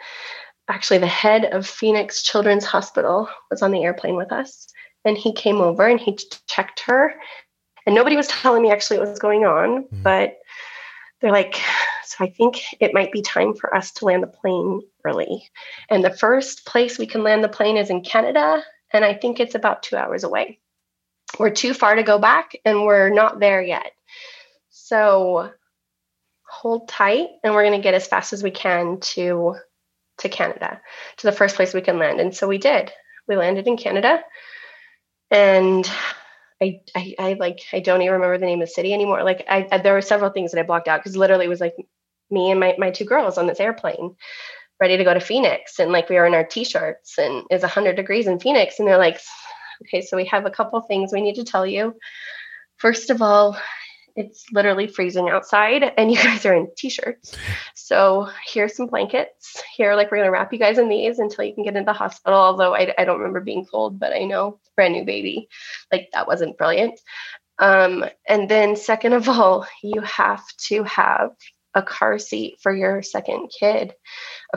Actually, the head of Phoenix Children's Hospital was on the airplane with us, and he came over and he checked her. And nobody was telling me actually what was going on, mm-hmm. but they're like, so I think it might be time for us to land the plane early. And the first place we can land the plane is in Canada, and I think it's about two hours away. We're too far to go back, and we're not there yet. So hold tight, and we're going to get as fast as we can to to Canada, to the first place we can land. And so we did. We landed in Canada, and I, I, I like I don't even remember the name of the city anymore. Like I, I there were several things that I blocked out because literally it was like me and my my two girls on this airplane ready to go to Phoenix and like we were in our t-shirts and it's 100 degrees in Phoenix and they're like okay so we have a couple things we need to tell you. First of all it's literally freezing outside and you guys are in t-shirts. So here's some blankets. Here like we're to wrap you guys in these until you can get into the hospital although I, I don't remember being cold but i know brand new baby like that wasn't brilliant. Um, and then second of all you have to have a car seat for your second kid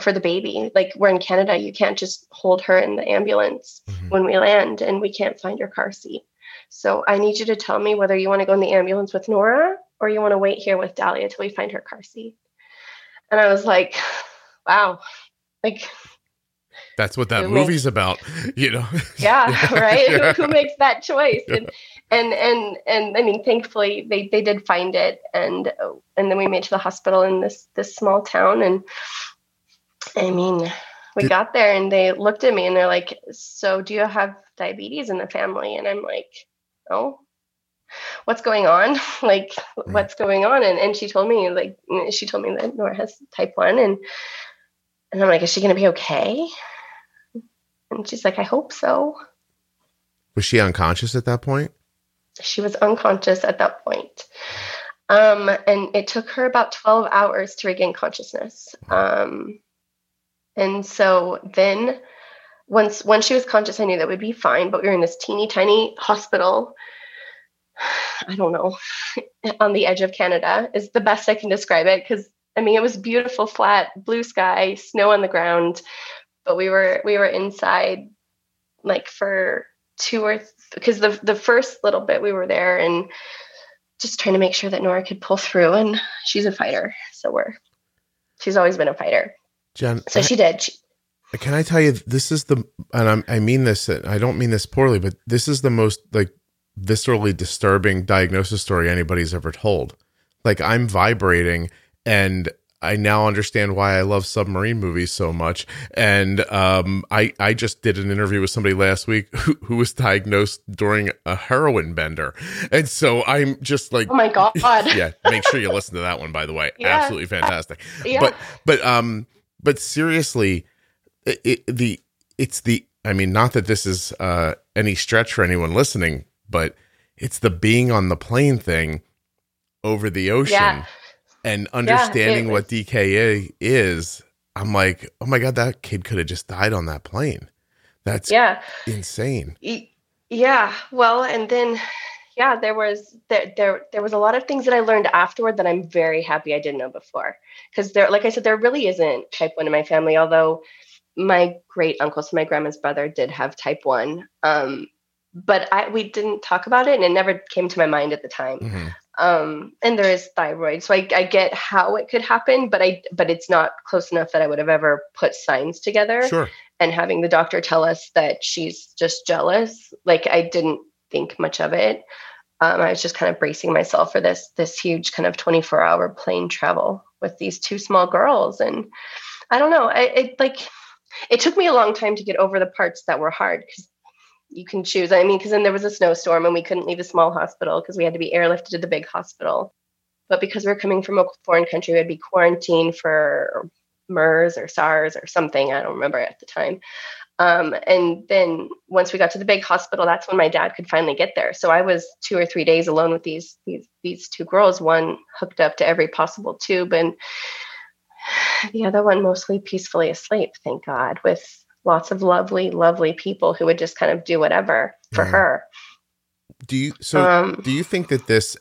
for the baby like we're in canada you can't just hold her in the ambulance mm-hmm. when we land and we can't find your car seat so I need you to tell me whether you want to go in the ambulance with Nora or you want to wait here with Dahlia till we find her car seat. And I was like, wow, like that's what that movie's makes, about, you know. Yeah, right. Yeah. Who, who, makes that choice? Yeah. And and and and I mean, thankfully they they did find it, and and then we made to the hospital in this this small town, and I mean, we did, got there and they looked at me and they're like, "So do you have diabetes in the family?" And I'm like, "No." What's going on? like, mm. what's going on? And and she told me like she told me that Nora has type one, and and I'm like, "Is she gonna be okay?" And she's like, "I hope so." Was she unconscious at that point? She was unconscious at that point. Um, and it took her about 12 hours to regain consciousness. Um, and so then once once she was conscious, I knew that would be fine. But we were in this teeny tiny hospital. I don't know, on the edge of Canada is the best I can describe it because I mean it was beautiful, flat, blue sky, snow on the ground, but we were we were inside like for two or because th- the the first little bit we were there and just trying to make sure that Nora could pull through and she's a fighter, so we're she's always been a fighter. Jen. So she did. She, can I tell you, this is the, and I'm, I mean this, I don't mean this poorly, but this is the most like viscerally disturbing diagnosis story anybody's ever told. Like I'm vibrating and I now understand why I love submarine movies so much. And um, I I just did an interview with somebody last week who, who was diagnosed during a heroin bender, and so I'm just like, oh my god, yeah. Make sure you listen to that one, by the way. Yeah. Absolutely fantastic. Yeah. But but um but seriously, it, it, the it's the I mean, not that this is uh, any stretch for anyone listening, but it's the being on the plane thing over the ocean yeah. And understanding yeah, what DKA is. I'm like, oh my god, that kid could have just died on that plane. That's yeah insane. Yeah, well, and then yeah, there was there, there there was a lot of things that I learned afterward that I'm very happy I didn't know before. Because there, like I said, there really isn't type one in my family. Although my great uncle, so my grandma's brother, did have type one. Um, but I we didn't talk about it, and it never came to my mind at the time. Mm-hmm. Um, and there is thyroid, so I, I get how it could happen, but I but it's not close enough that I would have ever put signs together. Sure. And having the doctor tell us that she's just jealous, like I didn't think much of it. Um, I was just kind of bracing myself for this this huge kind of 24 hour plane travel with these two small girls, and I don't know. I, it like it took me a long time to get over the parts that were hard because you can choose. I mean, because then there was a snowstorm and we couldn't leave the small hospital because we had to be airlifted to the big hospital. But because we are coming from a foreign country, we would be quarantined for MERS or SARS or something. I don't remember at the time. Um, and then once we got to the big hospital, that's when my dad could finally get there. So I was two or three days alone with these these these two girls, one hooked up to every possible tube, and the other one mostly peacefully asleep. Thank God, with lots of lovely, lovely people who would just kind of do whatever for yeah. her. Do you so? Um, do you think that this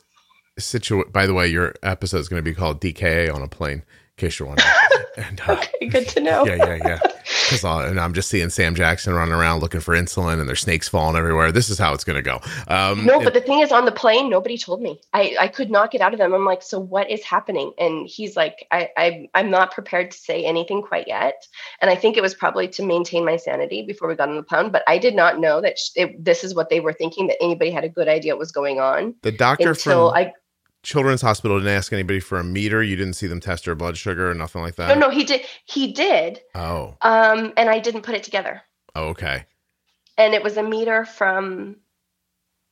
situation? By the way, your episode is going to be called DKA on a plane. In case you're wondering. And, uh, okay, good to know. Yeah, yeah, yeah. Because and I'm just seeing Sam Jackson running around looking for insulin, and there's snakes falling everywhere. This is how it's going to go. Um, no, but the thing is, on the plane, nobody told me. I I could not get out of them. I'm like, so what is happening? And he's like, I, I I'm not prepared to say anything quite yet. And I think it was probably to maintain my sanity before we got on the plane. But I did not know that it, this is what they were thinking. That anybody had a good idea what was going on. The doctor until from- I Children's Hospital didn't ask anybody for a meter. You didn't see them test her blood sugar or nothing like that. No, no, he did. He did. Oh. Um, and I didn't put it together. Oh, okay. And it was a meter from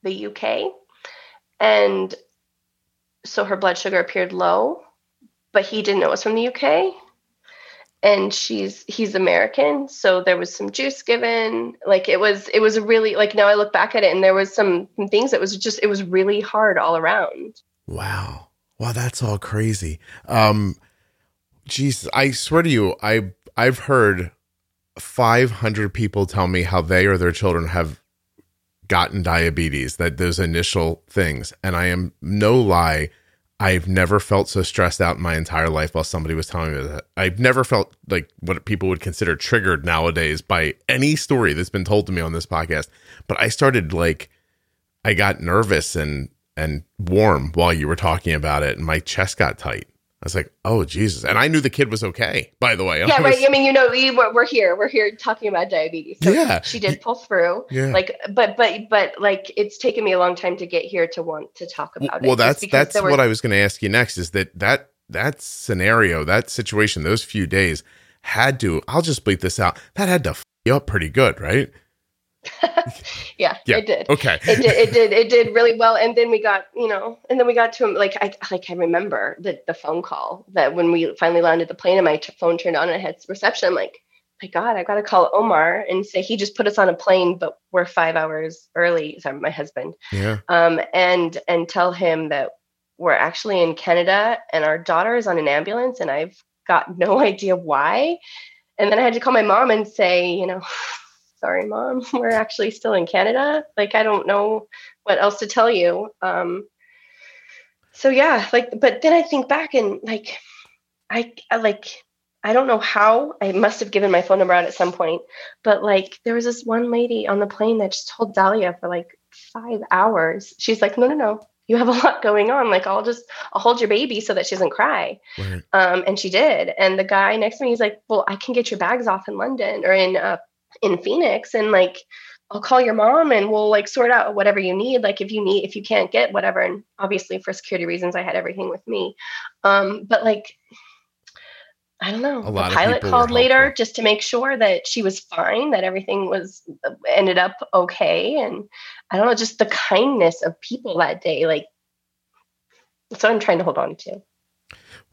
the UK, and so her blood sugar appeared low, but he didn't know it was from the UK. And she's he's American, so there was some juice given. Like it was it was really like now I look back at it and there was some things that was just it was really hard all around. Wow. Wow, that's all crazy. Um Jesus, I swear to you, I I've heard 500 people tell me how they or their children have gotten diabetes, that those initial things. And I am no lie, I've never felt so stressed out in my entire life while somebody was telling me that. I've never felt like what people would consider triggered nowadays by any story that's been told to me on this podcast. But I started like I got nervous and and warm while you were talking about it, and my chest got tight. I was like, "Oh Jesus!" And I knew the kid was okay. By the way, yeah, I was, right. I mean, you know, we, we're here. We're here talking about diabetes. So yeah, she did pull through. Yeah. Like, but but but like, it's taken me a long time to get here to want to talk about well, it. Well, that's that's what I was going to ask you next. Is that that that scenario, that situation, those few days had to. I'll just bleep this out. That had to f- you up pretty good, right? yeah, yeah, it did. Okay. it did. It did. It did really well. And then we got, you know, and then we got to him. Like I, like I remember the the phone call that when we finally landed the plane and my t- phone turned on and I had reception. I'm like, my God, I got to call Omar and say he just put us on a plane, but we're five hours early. Sorry, my husband. Yeah. Um, and and tell him that we're actually in Canada and our daughter is on an ambulance and I've got no idea why. And then I had to call my mom and say, you know, sorry, mom, we're actually still in Canada. Like, I don't know what else to tell you. Um, so yeah, like, but then I think back and like, I, I like, I don't know how I must have given my phone number out at some point, but like, there was this one lady on the plane that just told Dahlia for like five hours. She's like, no, no, no, you have a lot going on. Like, I'll just, I'll hold your baby so that she doesn't cry. Right. Um, and she did. And the guy next to me, he's like, well, I can get your bags off in London or in uh, in Phoenix and like I'll call your mom and we'll like sort out whatever you need. Like if you need, if you can't get whatever. And obviously for security reasons, I had everything with me. Um, but like, I don't know. A the pilot called later just to make sure that she was fine, that everything was ended up okay. And I don't know, just the kindness of people that day. Like, so I'm trying to hold on to.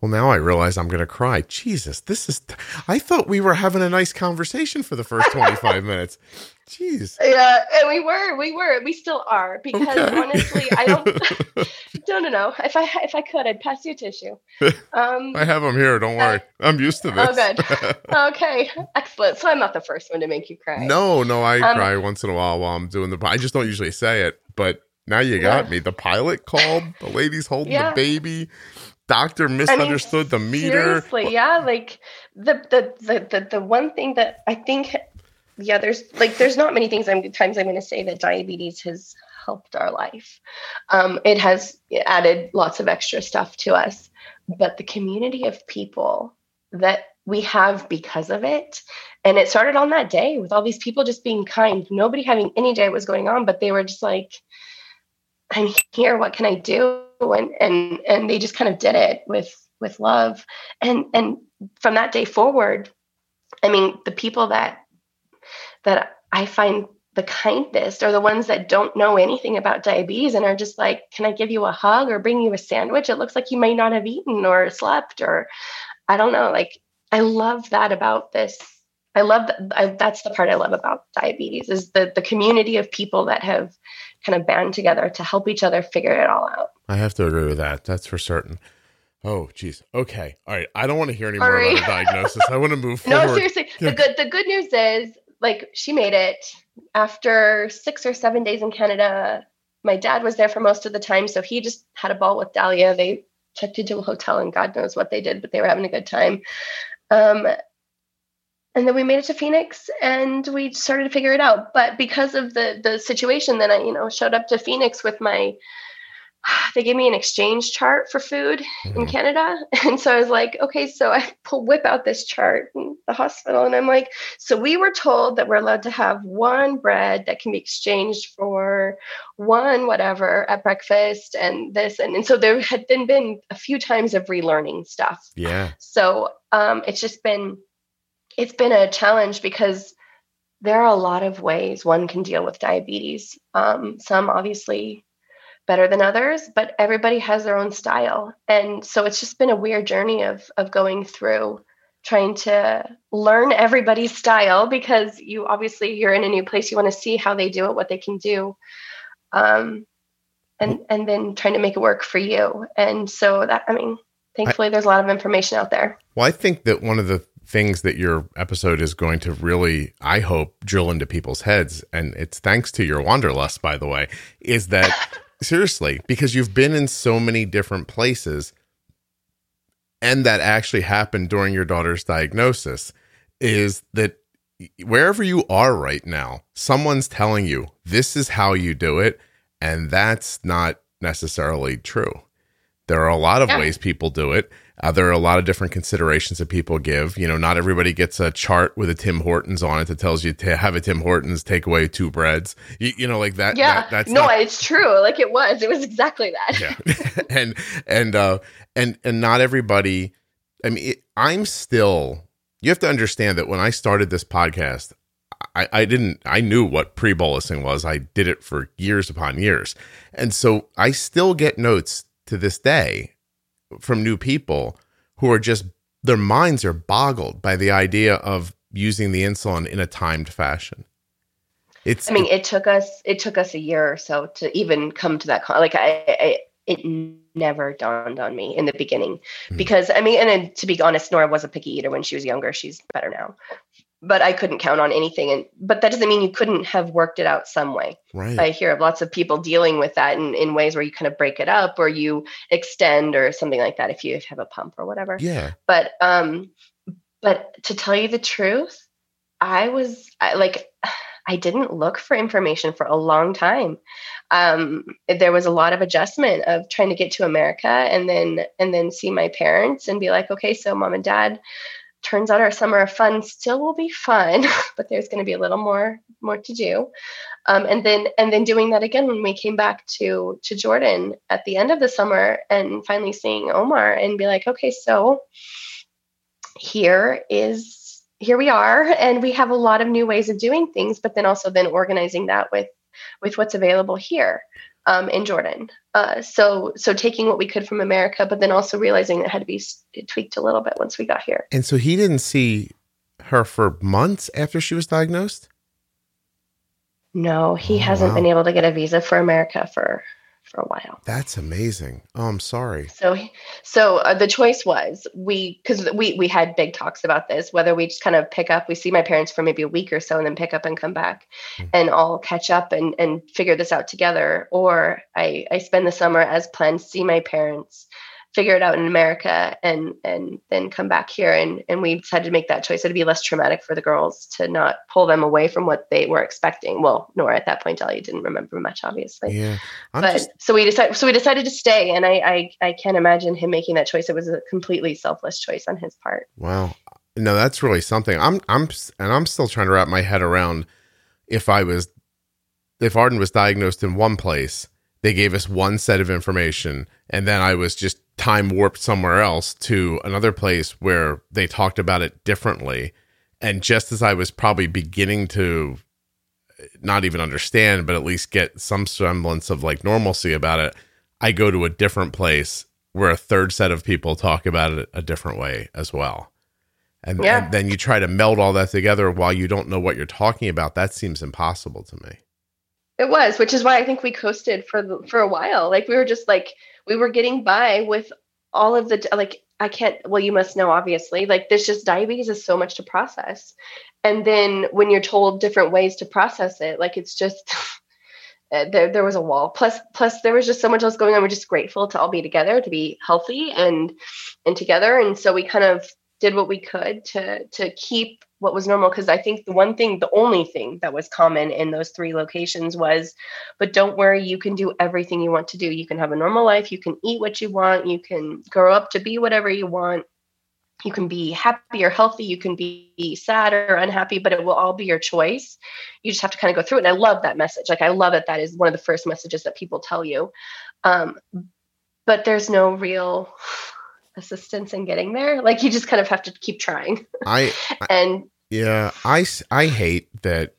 Well, now I realize I'm going to cry. Jesus, this is. I thought we were having a nice conversation for the first 25 minutes. Jeez. Yeah, and we were, we were, we still are because okay. honestly, I don't, no, no, no. If I if I could, I'd pass you a tissue. Um, I have them here. Don't worry, I'm used to this. Oh, good. okay, excellent. So I'm not the first one to make you cry. No, no, I um, cry once in a while while I'm doing the. I just don't usually say it, but now you got yeah. me. The pilot called. The lady's holding yeah. the baby doctor misunderstood I mean, the meter. Seriously, yeah. Like the, the the the the one thing that I think, yeah, there's like there's not many things I'm times I'm going to say that diabetes has helped our life. Um, it has added lots of extra stuff to us, but the community of people that we have because of it. And it started on that day with all these people just being kind, nobody having any idea what was going on, but they were just like, I'm here. What can I do? and and and they just kind of did it with with love and and from that day forward i mean the people that that i find the kindest are the ones that don't know anything about diabetes and are just like can i give you a hug or bring you a sandwich it looks like you may not have eaten or slept or i don't know like i love that about this I love that. I, that's the part I love about diabetes is the the community of people that have kind of band together to help each other figure it all out. I have to agree with that. That's for certain. Oh, geez. Okay. All right. I don't want to hear any more right. about the diagnosis. I want to move forward. No, seriously. The good the good news is like she made it after six or seven days in Canada. My dad was there for most of the time, so he just had a ball with Dahlia. They checked into a hotel and God knows what they did, but they were having a good time. Um, and then we made it to Phoenix and we started to figure it out. But because of the the situation, then I, you know, showed up to Phoenix with my they gave me an exchange chart for food mm-hmm. in Canada. And so I was like, okay, so I pull whip out this chart in the hospital. And I'm like, so we were told that we're allowed to have one bread that can be exchanged for one whatever at breakfast and this. And, and so there had been, been a few times of relearning stuff. Yeah. So um, it's just been, it's been a challenge because there are a lot of ways one can deal with diabetes. Um, some obviously better than others, but everybody has their own style. And so it's just been a weird journey of of going through trying to learn everybody's style because you obviously you're in a new place you want to see how they do it what they can do um and and then trying to make it work for you and so that i mean thankfully I, there's a lot of information out there well i think that one of the things that your episode is going to really i hope drill into people's heads and it's thanks to your wanderlust by the way is that Seriously, because you've been in so many different places and that actually happened during your daughter's diagnosis is that wherever you are right now, someone's telling you this is how you do it. And that's not necessarily true. There are a lot of yeah. ways people do it. Uh, there are a lot of different considerations that people give. You know, not everybody gets a chart with a Tim Hortons on it that tells you to have a Tim Hortons, take away two breads. You, you know, like that. Yeah, that, that's no, not, it's true. Like it was. It was exactly that. yeah, and and uh, and and not everybody. I mean, it, I'm still. You have to understand that when I started this podcast, I, I didn't I knew what pre bolusing was. I did it for years upon years. And so I still get notes to this day from new people who are just their minds are boggled by the idea of using the insulin in a timed fashion. It's I mean it took us it took us a year or so to even come to that like I, I it never dawned on me in the beginning mm-hmm. because I mean and to be honest Nora was a picky eater when she was younger she's better now but I couldn't count on anything. And but that doesn't mean you couldn't have worked it out some way. Right. I hear of lots of people dealing with that in, in ways where you kind of break it up or you extend or something like that if you have a pump or whatever. Yeah. But um but to tell you the truth, I was I, like I didn't look for information for a long time. Um, there was a lot of adjustment of trying to get to America and then and then see my parents and be like, okay, so mom and dad, turns out our summer of fun still will be fun but there's going to be a little more more to do. Um, and then and then doing that again when we came back to to jordan at the end of the summer and finally seeing omar and be like okay so here is here we are. And we have a lot of new ways of doing things but then also then organizing that with with what's available here um, in Jordan. Uh, so so taking what we could from America, but then also realizing it had to be tweaked a little bit once we got here. And so he didn't see her for months after she was diagnosed. No, he oh, hasn't wow. been able to get a visa for America for for a while. That's amazing. Oh, I'm sorry. So, so uh, the choice was we because we we had big talks about this whether we just kind of pick up. We see my parents for maybe a week or so, and then pick up and come back, mm-hmm. and all catch up and and figure this out together. Or I I spend the summer as planned, see my parents, figure it out in America and and then come back here and and we decided to make that choice. It'd be less traumatic for the girls to not pull them away from what they were expecting. Well, Nora at that point, Ellie didn't remember much, obviously. Yeah, I'm but just... so we decided so we decided to stay, and I, I I can't imagine him making that choice. It was a completely selfless choice on his part. Wow, no, that's really something. I'm I'm and I'm still trying to wrap my head around if I was if Arden was diagnosed in one place they gave us one set of information and then I was just time warped somewhere else to another place where they talked about it differently. And just as I was probably beginning to not even understand, but at least get some semblance of like normalcy about it, I go to a different place where a third set of people talk about it a different way as well. And, Yeah. and then you try to meld all that together while you don't know what you're talking about. That seems impossible to me. It was, which is why I think we coasted for the, for a while. Like we were just like we were getting by with all of the like I can't. Well, you must know obviously. Like this just diabetes is so much to process, and then when you're told different ways to process it, like it's just uh, there there was a wall. Plus plus there was just so much else going on. We're just grateful to all be together, to be healthy and and together. And so we kind of did what we could to to keep what was normal because i think the one thing the only thing that was common in those three locations was but don't worry you can do everything you want to do. You can have a normal life. You can eat what you want. You can grow up to be whatever you want. You can be happy or healthy. You can be sad or unhappy but it will all be your choice. You just have to kind of go through it and i love that message. Like i love that that is one of the first messages that people tell you. Um, but there's no real assistance in getting there like you just kind of have to keep trying I, and yeah, I I hate that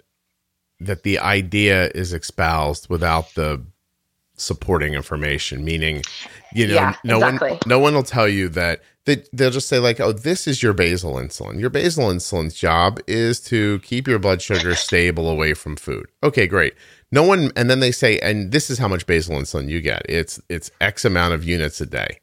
that the idea is espoused without the supporting information. Meaning, you know, Yeah, no exactly. one no one will tell you that. They, they'll just say like, "Oh, this is your basal insulin. Your basal insulin's job is to keep your blood sugar stable away from food." Okay, great. No one, and then they say, "And this is how much basal insulin you get. It's it's X amount of units a day."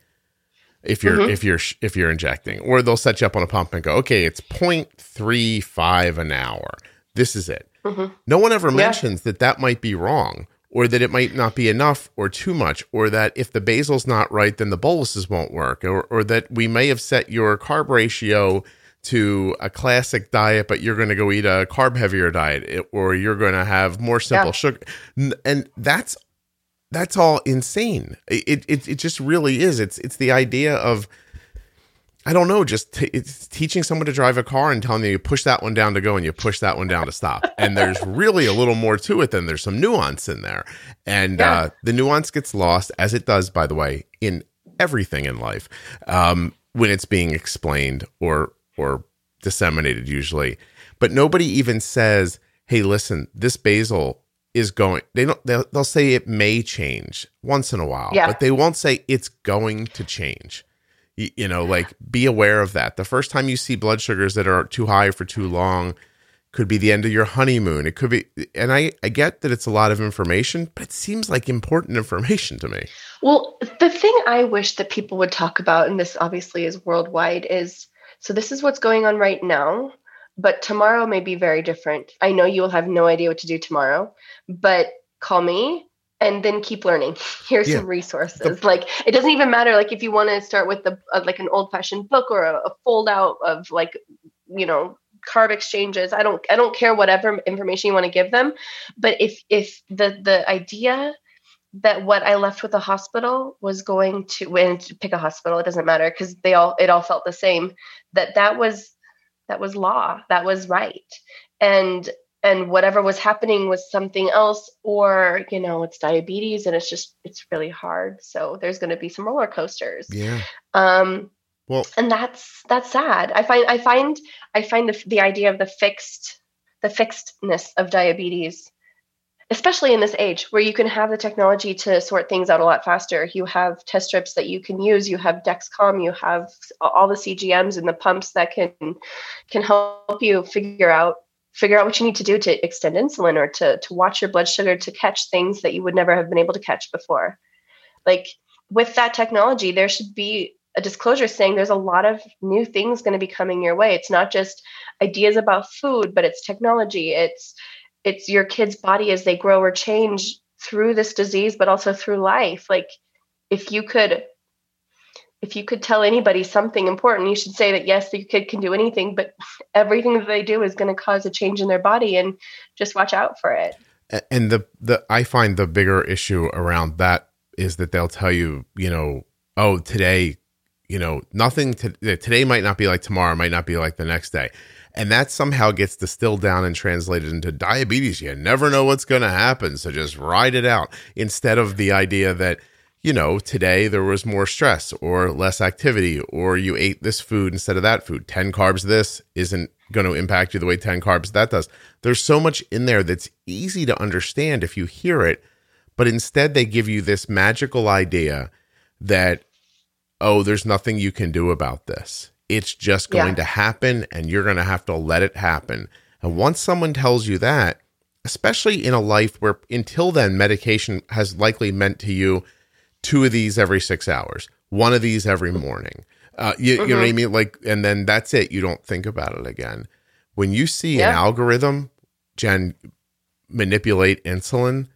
If you're Mhm. if you're if you're injecting or they'll set you up on a pump and go okay it's 0.35 an hour this is it Mhm. no one ever Yeah. mentions that that might be wrong or that it might not be enough or too much or that if the basal's not right then the boluses won't work or, or that we may have set your carb ratio to a classic diet but you're going to go eat a carb heavier diet or you're going to have more simple Yeah. sugar and that's that's all insane. It, it it just really is. It's it's the idea of I don't know, just t- it's teaching someone to drive a car and telling you you push that one down to go and you push that one down to stop. And there's really a little more to it than there's some nuance in there. And Yeah. uh, the nuance gets lost, as it does, by the way, in everything in life um, when it's being explained or or disseminated usually. But nobody even says, "Hey, listen, this basal." Is going they don't they'll, they'll say it may change once in a while Yeah. but they won't say it's going to change. You, you know like be aware of that. The first time you see blood sugars that are too high for too long could be the end of your honeymoon. It could be and i i get that it's a lot of information but it seems like important information to me. Well, the thing I wish that people would talk about, and this obviously is worldwide, is so this is what's going on right now, but tomorrow may be very different. I know you will have no idea what to do tomorrow, but call me and then keep learning. Here's Yeah. some resources. like it doesn't even matter. Like if you want to start with the uh, like an old fashioned book or a, a fold out of like you know carb exchanges. I don't I don't care whatever information you want to give them, but if if the the idea that what I left with the hospital was going to when to pick a hospital, it doesn't matter because they all it all felt the same. That that was that was law, that was right, and and whatever was happening was something else, or you know, it's diabetes and it's just it's really hard. So there's going to be some roller coasters. yeah Um, well and that's that's sad. I find I find I find the the idea of the fixed the fixedness of diabetes, especially in this age where you can have the technology to sort things out a lot faster. You have test strips that you can use. You have Dexcom. You have all the CGMs and the pumps that can can help you figure out figure out what you need to do to extend insulin or to to watch your blood sugar to catch things that you would never have been able to catch before. Like with that technology, there should be a disclosure saying there's a lot of new things going to be coming your way. It's not just ideas about food, but it's technology. It's it's your kid's body as they grow or change through this disease, but also through life. Like if you could if you could tell anybody something important, you should say that yes, your kid can do anything, but everything that they do is going to cause a change in their body and just watch out for it. And the the I find the bigger issue around that is that they'll tell you, you know, oh, today, you know, nothing to, today might not be like tomorrow, might not be like the next day. And that somehow gets distilled down and translated into diabetes. You never know what's going to happen, so just ride it out instead of the idea that you know, today there was more stress or less activity, or you ate this food instead of that food. 10 carbs, this isn't going to impact you the way 10 carbs that does. There's so much in there that's easy to understand if you hear it, but instead they give you this magical idea that, oh, there's nothing you can do about this. It's just going yeah. to happen and you're going to have to let it happen. And once someone tells you that, especially in a life where until then medication has likely meant to you two of these every six hours, one of these every morning. Uh, you, mm-hmm. you, know what I mm-hmm. mean? Like, and then that's it. You don't think about it again. When you see yeah. an algorithm, Jen, manipulate insulin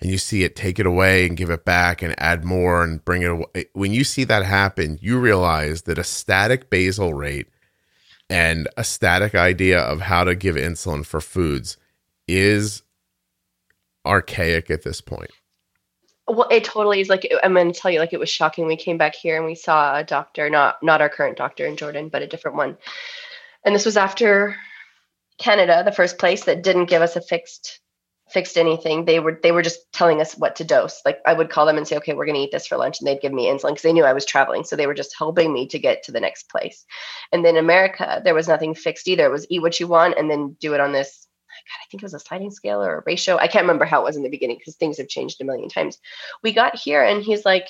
and you see it take it away and give it back and add more and bring it away. When you see that happen, you realize that a static basal rate and a static idea of how to give insulin for foods is archaic at this point. Well, it totally is like I'm going to tell you, like it was shocking. We came back here and we saw a doctor, not not our current doctor in Jordan, but a different one. And this was after Canada, the first place that didn't give us a fixed fixed anything. They were they were just telling us what to dose. Like I would call them and say, okay, we're going to eat this for lunch, and they'd give me insulin because they knew I was traveling. So they were just helping me to get to the next place. And then America, there was nothing fixed either. It was eat what you want and then do it on this. God, I think it was a sliding scale or a ratio. I can't remember how it was in the beginning because things have changed a million times. We got here and he's like,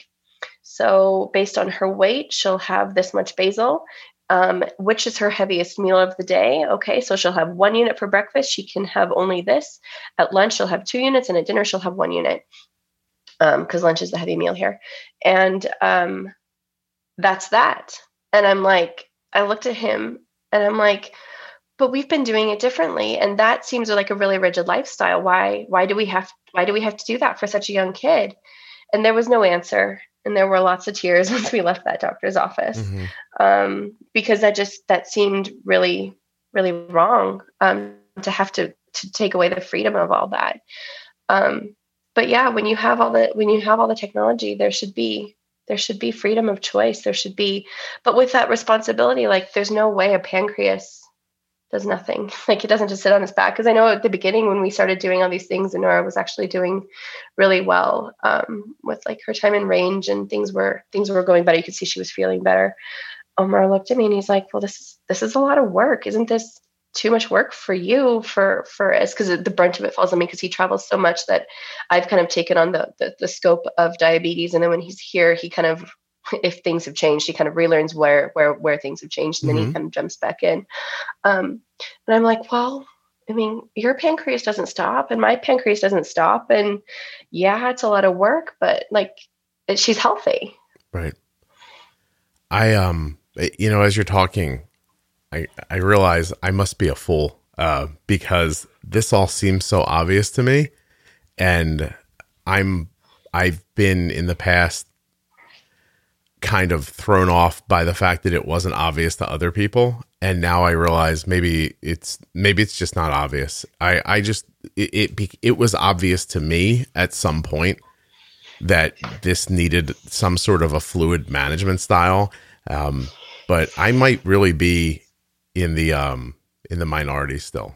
so based on her weight, she'll have this much basal um, which is her heaviest meal of the day. Okay, so she'll have one unit for breakfast. She can have only this. At lunch, she'll have two units, and at dinner, she'll have one unit because um, lunch is the heavy meal here. And um, that's that. And I'm like, I looked at him and I'm like, but we've been doing it differently, and that seems like a really rigid lifestyle. Why? Why do we have? Why do we have to do that for such a young kid? And there was no answer and there were lots of tears once we left that doctor's office. Mm-hmm. um, because that just that seemed really really wrong um, to have to to take away the freedom of all that. Um, but yeah when you have all the when you have all the technology there should be there should be freedom of choice. There should be but with that responsibility like there's no way a pancreas does nothing. Like it doesn't just sit on his back. Because I know at the beginning when we started doing all these things, and was actually doing really well um, with like her time in range, and things were things were going better. You could see she was feeling better. Omar looked at me and he's like, "Well, this is this is a lot of work. Isn't this too much work for you for for us because the brunt of it falls on me because he travels so much that I've kind of taken on the, the, the scope of diabetes and then when he's here he kind of if things have changed, he kind of relearns where where where things have changed, and then mm-hmm. he kind of jumps back in. Um, and I'm like, well, I mean, your pancreas doesn't stop, and my pancreas doesn't stop, and yeah, it's a lot of work, but like, she's healthy. Right. I um, you know, as you're talking, I I realize I must be a fool uh, because this all seems so obvious to me, and I'm I've been in the past kind of thrown off by the fact that it wasn't obvious to other people. And now i realize maybe it's maybe it's just not obvious. I i just it it, it was obvious to me at some point that this needed some sort of a fluid management style. Um, but i might really be in the um in the minority still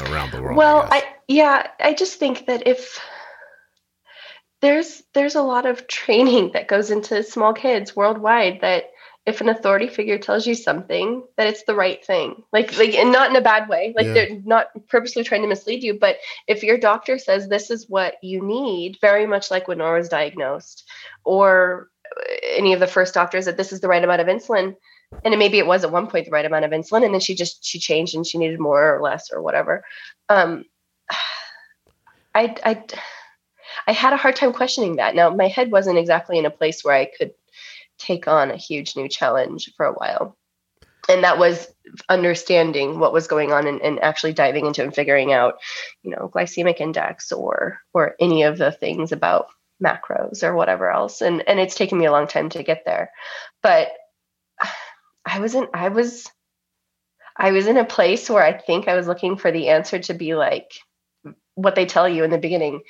around the world well I, I yeah i just think that if there's there's a lot of training that goes into small kids worldwide that if an authority figure tells you something that it's the right thing. Like like and not in a bad way. Like yeah. they're not purposely trying to mislead you but if your doctor says this is what you need very much like when nora was diagnosed or any of the first doctors that this is the right amount of insulin and maybe it was at one point the right amount of insulin and then she just she changed and she needed more or less or whatever. Um i i I had a hard time questioning that. Now, my head wasn't exactly in a place where I could take on a huge new challenge for a while. And that was understanding what was going on and, and actually diving into and figuring out, you know, glycemic index or or any of the things about macros or whatever else. And and it's taken me a long time to get there. But I wasn't I was I was in a place where I think I was looking for the answer to be like what they tell you in the beginning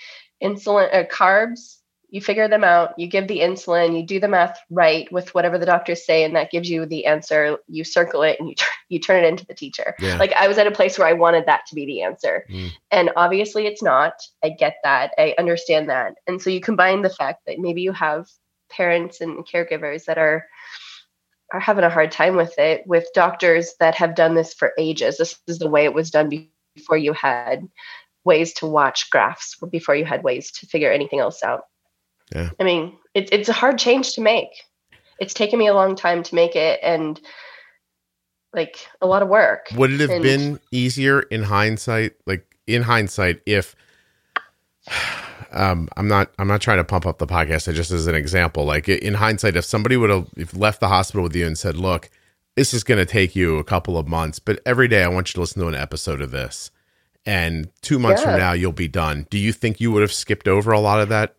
insulin or uh, carbs you figure them out you give the insulin you do the math right with whatever the doctors say and that gives you the answer. You circle it and you, you turn it into the teacher. Yeah. like i was at a place where i wanted that to be the answer. Mm. and obviously it's not. I get that. I understand that. And so you combine the fact that maybe you have parents and caregivers that are are having a hard time with it with doctors that have done this for ages. This is the way it was done before you had ways to watch graphs before you had ways to figure anything else out. Yeah. I mean, it's it's a hard change to make. It's taken me a long time to make it, and like a lot of work. Would it have And- been easier in hindsight? Like in hindsight, if um, I'm not, I'm not trying to pump up the podcast. I Just as an example, like in hindsight, if somebody would have if left the hospital with you and said, "Look, this is going to take you a couple of months, but every day I want you to listen to an episode of this, and two months from now you'll be done." Do you think you would have skipped over a lot of that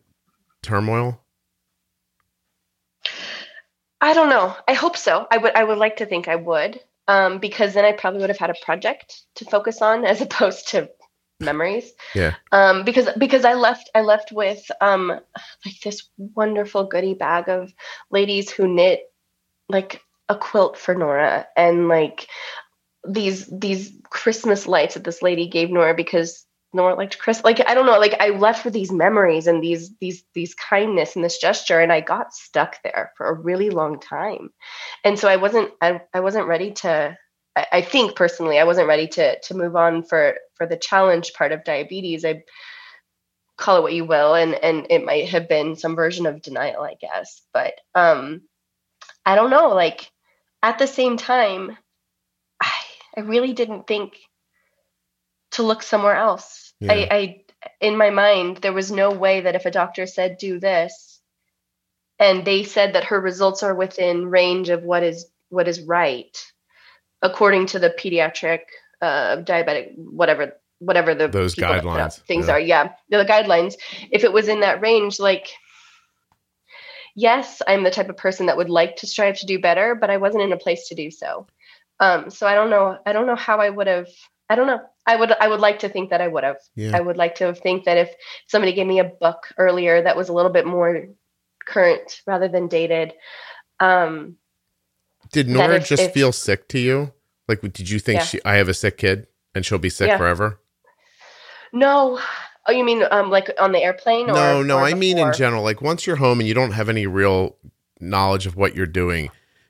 turmoil? I don't know. I hope so. I would I would like to think I would. Um, because then I probably would have had a project to focus on as opposed to memories. Yeah. Um, because because I left I left with um like this wonderful goodie bag of ladies who knit like a quilt for Nora and like these these Christmas lights that this lady gave Nora because Nora liked Chris. Like I don't know. Like I left with these memories and these these these kindness and this gesture, and I got stuck there for a really long time. And so I wasn't I, I wasn't ready to. I, I think personally, I wasn't ready to to move on for for the challenge part of diabetes. I call it what you will, and and it might have been some version of denial, I guess. But um, I don't know. Like at the same time, I really didn't think to look somewhere else. Yeah. I, I in my mind there was no way that if a doctor said do this and they said that her results are within range of what is what is right according to the pediatric uh, diabetic whatever whatever the Those people that put guidelines, things yeah. are yeah the guidelines if it was in that range like yes i'm the type of person that would like to strive to do better but i wasn't in a place to do so um so i don't know i don't know how i would have i don't know i would i would like to think that i would have Yeah. i would like to think that if somebody gave me a book earlier that was a little bit more current rather than dated um Did Nora if- just if- feel sick to you? Like, did you think Yeah. she? I have a sick kid, and she'll be sick Yeah. forever? no oh you mean um like on the airplane or No, no. or I mean in general. Like once you're home and you don't have any real knowledge of what you're doing,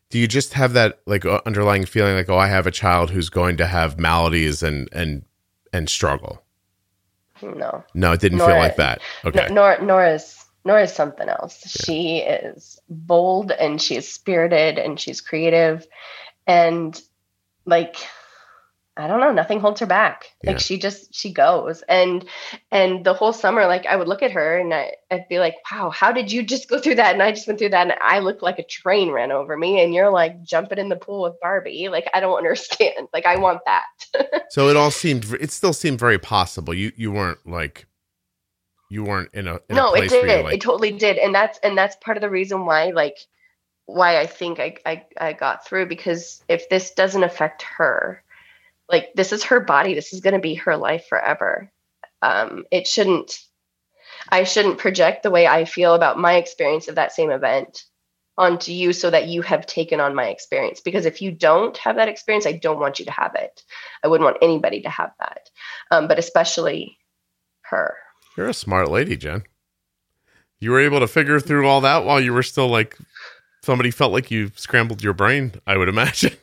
do you just have that like uh, underlying feeling like, oh, I have a child who's going to have maladies and and and struggle? no No, it didn't feel like that. Okay. No, Nora, Nora's Nora's something else. She is bold and she's spirited and she's creative, and like I don't know, nothing holds her back. Yeah. Like she just she goes and and the whole summer, like I would look at her and I, I'd be like, wow, how did you just go through that? And I just went through that and I looked like a train ran over me, and you're like jumping in the pool with Barbie. Like I don't understand. Like I want that. So it all seemed. It still seemed very possible. You you weren't like. You weren't in a in no a it did like, it totally did and that's and that's part of the reason why like why i think I, I i got through because if this doesn't affect her like this is her body. This is going to be her life forever. Um it shouldn't i shouldn't project the way i feel about my experience of that same event onto you so that you have taken on my experience. Because if you don't have that experience i don't want you to have it. I wouldn't want anybody to have that. Um, but especially her. You're a smart lady, Jen. You were able to figure through all that while you were still like somebody felt like you scrambled your brain, I would imagine.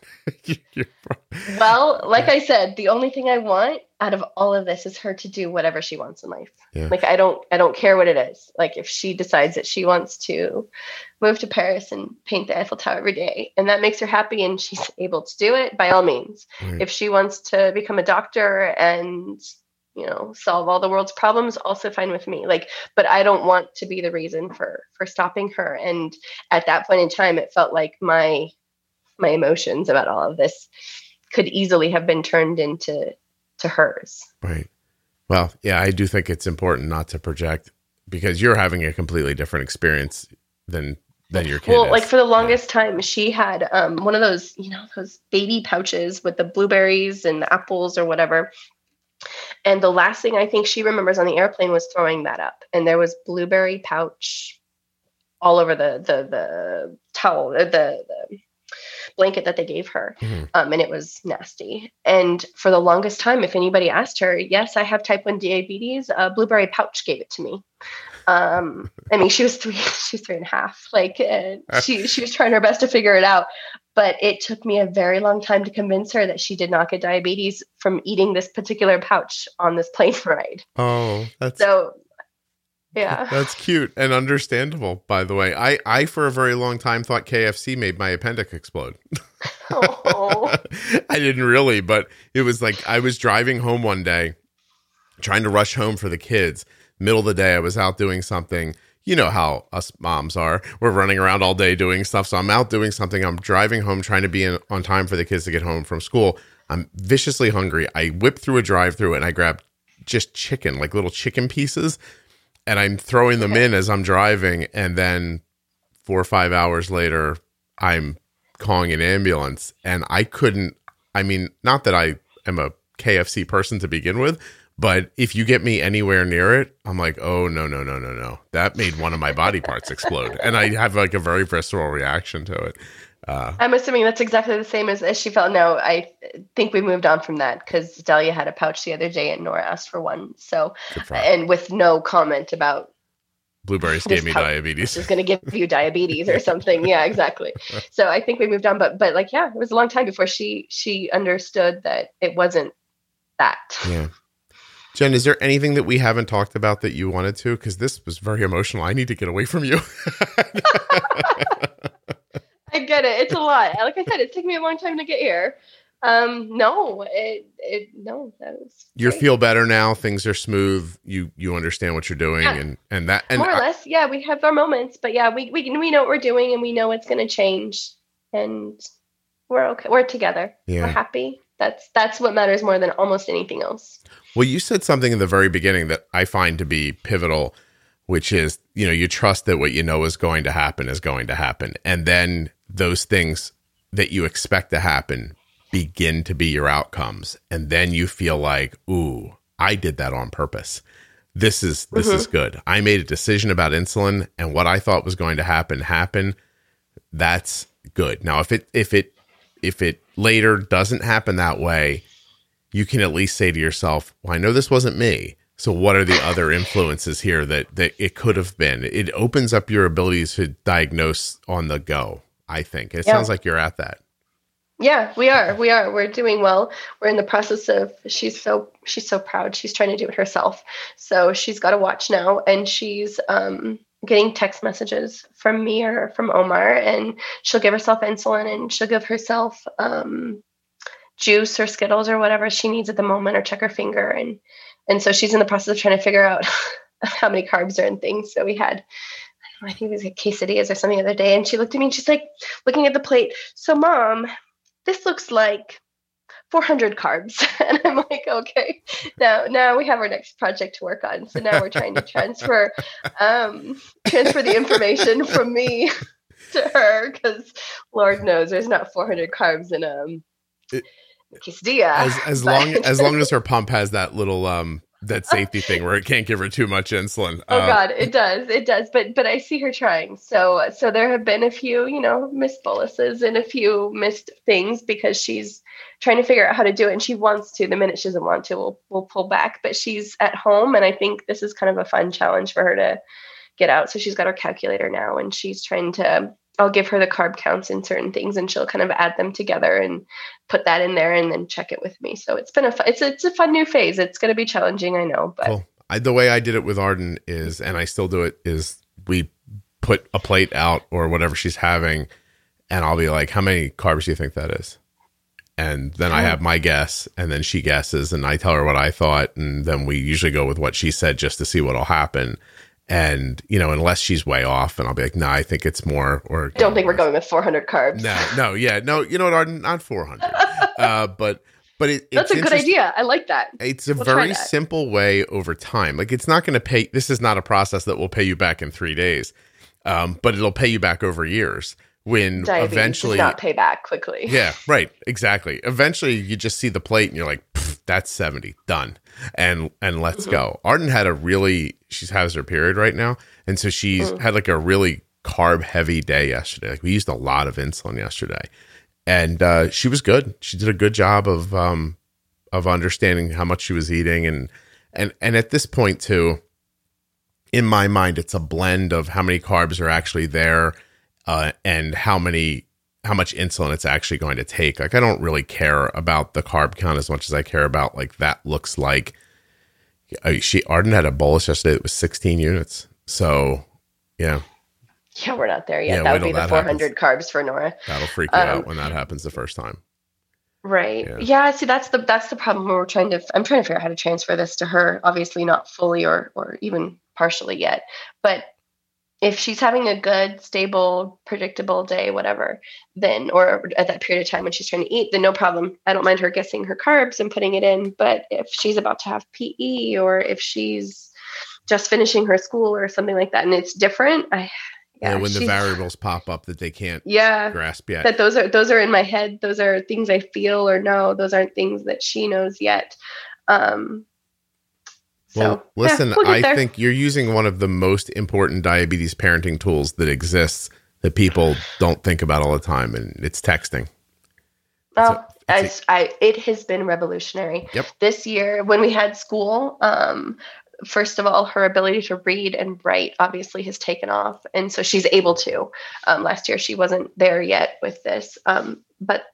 Well, like I said, the only thing I want out of all of this is her to do whatever she wants in life. Yeah. Like I don't I don't care what it is. Like if she decides that she wants to move to Paris and paint the Eiffel Tower every day and that makes her happy and she's able to do it, by all means. Right. If she wants to become a doctor and you know solve all the world's problems also fine with me like but i don't want to be the reason for for stopping her and at that point in time it felt like my my emotions about all of this could easily have been turned into to hers. Right. Well, yeah, I do think it's important not to project because you're having a completely different experience than than your kid. Well, is. like for the longest time, she had um, one of those, you know, those baby pouches with the blueberries and the apples or whatever. And the last thing I think she remembers on the airplane was throwing that up, and there was blueberry pouch all over the the the towel, the the, the blanket that they gave her, Mhm. um, and it was nasty. And for the longest time, if anybody asked her, "Yes, I have type one diabetes," a blueberry pouch gave it to me. Um, I mean, she was three, she was three and a half. Like, and she she was trying her best to figure it out, but it took me a very long time to convince her that she did not get diabetes from eating this particular pouch on this plane ride. oh, that's So, yeah, that's cute and understandable. By the way, I I for a very long time thought KFC made my appendix explode. Oh. I didn't really, but it was like I was driving home one day, trying to rush home for the kids. Middle of the day, I was out doing something. You know how us moms are. We're running around all day doing stuff. So I'm out doing something. I'm driving home, trying to be in, on time for the kids to get home from school. I'm viciously hungry. I whip through a drive through and I grab just chicken, like little chicken pieces, and I'm throwing them in as I'm driving. And then four or five hours later, I'm calling an ambulance and I couldn't I mean, not that I am a KFC person to begin with, but if you get me anywhere near it, I'm like, oh no, no, no, no, no. That made one of my body parts explode. And I have like a very visceral reaction to it. Uh, I'm assuming that's exactly the same as, as she felt. No, I think we moved on from that because Delia had a pouch the other day and Nora asked for one. So, and with no comment about blueberries gave me diabetes. Is going to give you diabetes or something. Yeah, exactly. So I think we moved on, but but like yeah, it was a long time before she she understood that it wasn't that. Yeah. Jen, is there anything that we haven't talked about that you wanted to? Because this was very emotional. I need to get away from you. I get it. It's a lot. Like I said, it's taken me a long time to get here. Um, no, it, it, no, that was. You feel better now. Things are smooth. You, you understand what you're doing, yeah. and and that and more or I, less, yeah. We have our moments, but yeah, we we we know what we're doing, and we know it's going to change, and we're okay. We're together. Yeah. We're happy. That's that's what matters more than almost anything else. Well, you said something in the very beginning that I find to be pivotal, which is you know you trust that what you know is going to happen is going to happen, and then those things that you expect to happen begin to be your outcomes. And then you feel like ooh i did that on purpose. This is this mm-hmm. is good. I made a decision about insulin and what i thought was going to happen happen that's good. Now if it if it if it later doesn't happen that way you can at least say to yourself well i know this wasn't me so what are the other influences here that that it could have been it opens up your abilities to diagnose on the go i think it yeah. sounds like you're at that yeah, we are. We are. We're doing well. We're in the process of she's so she's so proud. She's trying to do it herself. So she's got a watch now and she's um getting text messages from me or from Omar and she'll give herself insulin and she'll give herself um juice or Skittles or whatever she needs at the moment or check her finger and and so she's in the process of trying to figure out how many carbs are in things. So we had I think it was like quesadillas or something the other day. And she looked at me and she's like looking at the plate. So, mom, this looks like 400 carbs and i'm like okay now now we have our next project to work on so now we're trying to transfer um transfer the information from me to her because lord knows there's not 400 carbs in um it, quesadilla as, as long as long as her pump has that little um that safety thing where it can't give her too much insulin. Oh uh, God, it does, it does. But but I see her trying. So so there have been a few, you know, missed boluses and a few missed things because she's trying to figure out how to do it, and she wants to. The minute she doesn't want to, we'll we'll pull back. But she's at home, and I think this is kind of a fun challenge for her to get out. So she's got her calculator now, and she's trying to I'll give her the carb counts in certain things and she'll kind of add them together and put that in there and then check it with me. So it's been a fun, it's a, it's a fun new phase. It's going to be challenging, I know, but cool. I, the way I did it with Arden is, and I still do it is we put a plate out or whatever she's having and I'll be like, how many carbs do you think that is? And then I have my guess and then she guesses and I tell her what I thought. And then we usually go with what she said just to see what'll happen and you know unless she's way off and i'll be like no nah, i think it's more or don't think we're going with 400 carbs. No no yeah no you know what not 400 uh, but but it, that's a good idea. I like that. it's a we'll very simple way over time. Like it's not going to pay this is not a process that will pay you back in three days um, but it'll pay you back over years when Diabetes eventually not pay back quickly. Yeah right exactly. Eventually you just see the plate and you're like that's 70 done and and let's mm-hmm. go. Arden had a really she has her period right now and so she's mm. had like a really carb heavy day yesterday. Like we used a lot of insulin yesterday and uh, she was good. She did a good job of um of understanding how much she was eating and and and at this point too in my mind it's a blend of how many carbs are actually there uh, and how many how much insulin it's actually going to take. Like I don't really care about the carb count as much as I care about like that looks like. Uh, she Arden had a bolus yesterday that was 16 units. So, yeah. Yeah, we're not there yet. Yeah, that would be the 400 happens. carbs for Nora. That'll freak you um, out when that happens the first time. Right. Yeah. yeah. See, that's the that's the problem. We're trying to. I'm trying to figure out how to transfer this to her. Obviously, not fully or or even partially yet. But if she's having a good, stable, predictable day, whatever, then or at that period of time when she's trying to eat, then no problem. I don't mind her guessing her carbs and putting it in. But if she's about to have PE or if she's just finishing her school or something like that, and it's different, I yeah, when the variables pop up that they can't yeah grasp yet. That those are those are in my head. Those are things I feel or know. Those aren't things that she knows yet. Um, so, well, listen, yeah, we'll I think you're using one of the most important diabetes parenting tools that exists that people don't think about all the time, and it's texting. Well, as I, it has been revolutionary. Yep. This year, when we had school, um, first of all, her ability to read and write obviously has taken off. And so she's able to. Um, last year, she wasn't there yet with this. Um, but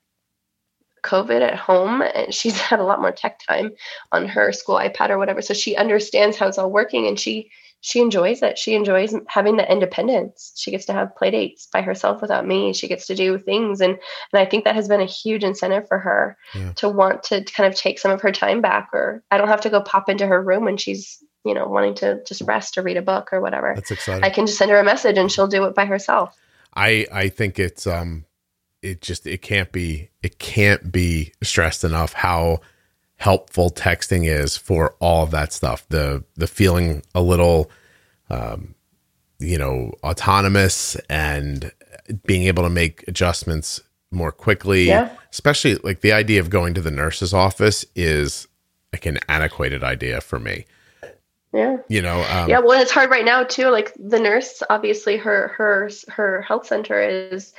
COVID at home, and she's had a lot more tech time on her school iPad or whatever. So she understands how it's all working and she she enjoys it. She enjoys having the independence. She gets to have play dates by herself without me. She gets to do things. And and I think that has been a huge incentive for her yeah. to want to kind of take some of her time back or I don't have to go pop into her room when she's you know, wanting to just rest or read a book or whatever. That's exciting. I can just send her a message and she'll do it by herself. I I think it's um it just it can't be it can't be stressed enough how helpful texting is for all of that stuff. The the feeling a little um you know autonomous and being able to make adjustments more quickly. Yeah. Especially like the idea of going to the nurse's office is like an antiquated idea for me. Yeah. You know. Um, yeah. Well, it's hard right now too. Like the nurse, obviously, her her her health center is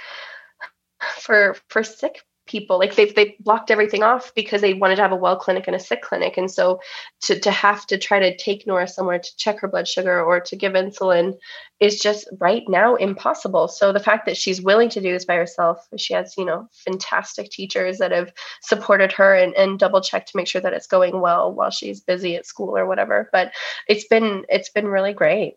for for sick people. Like they've they blocked everything off because they wanted to have a well clinic and a sick clinic. And so to to have to try to take Nora somewhere to check her blood sugar or to give insulin is just right now impossible. So the fact that she's willing to do this by herself she has you know fantastic teachers that have supported her and, and double checked to make sure that it's going well while she's busy at school or whatever. But it's been it's been really great.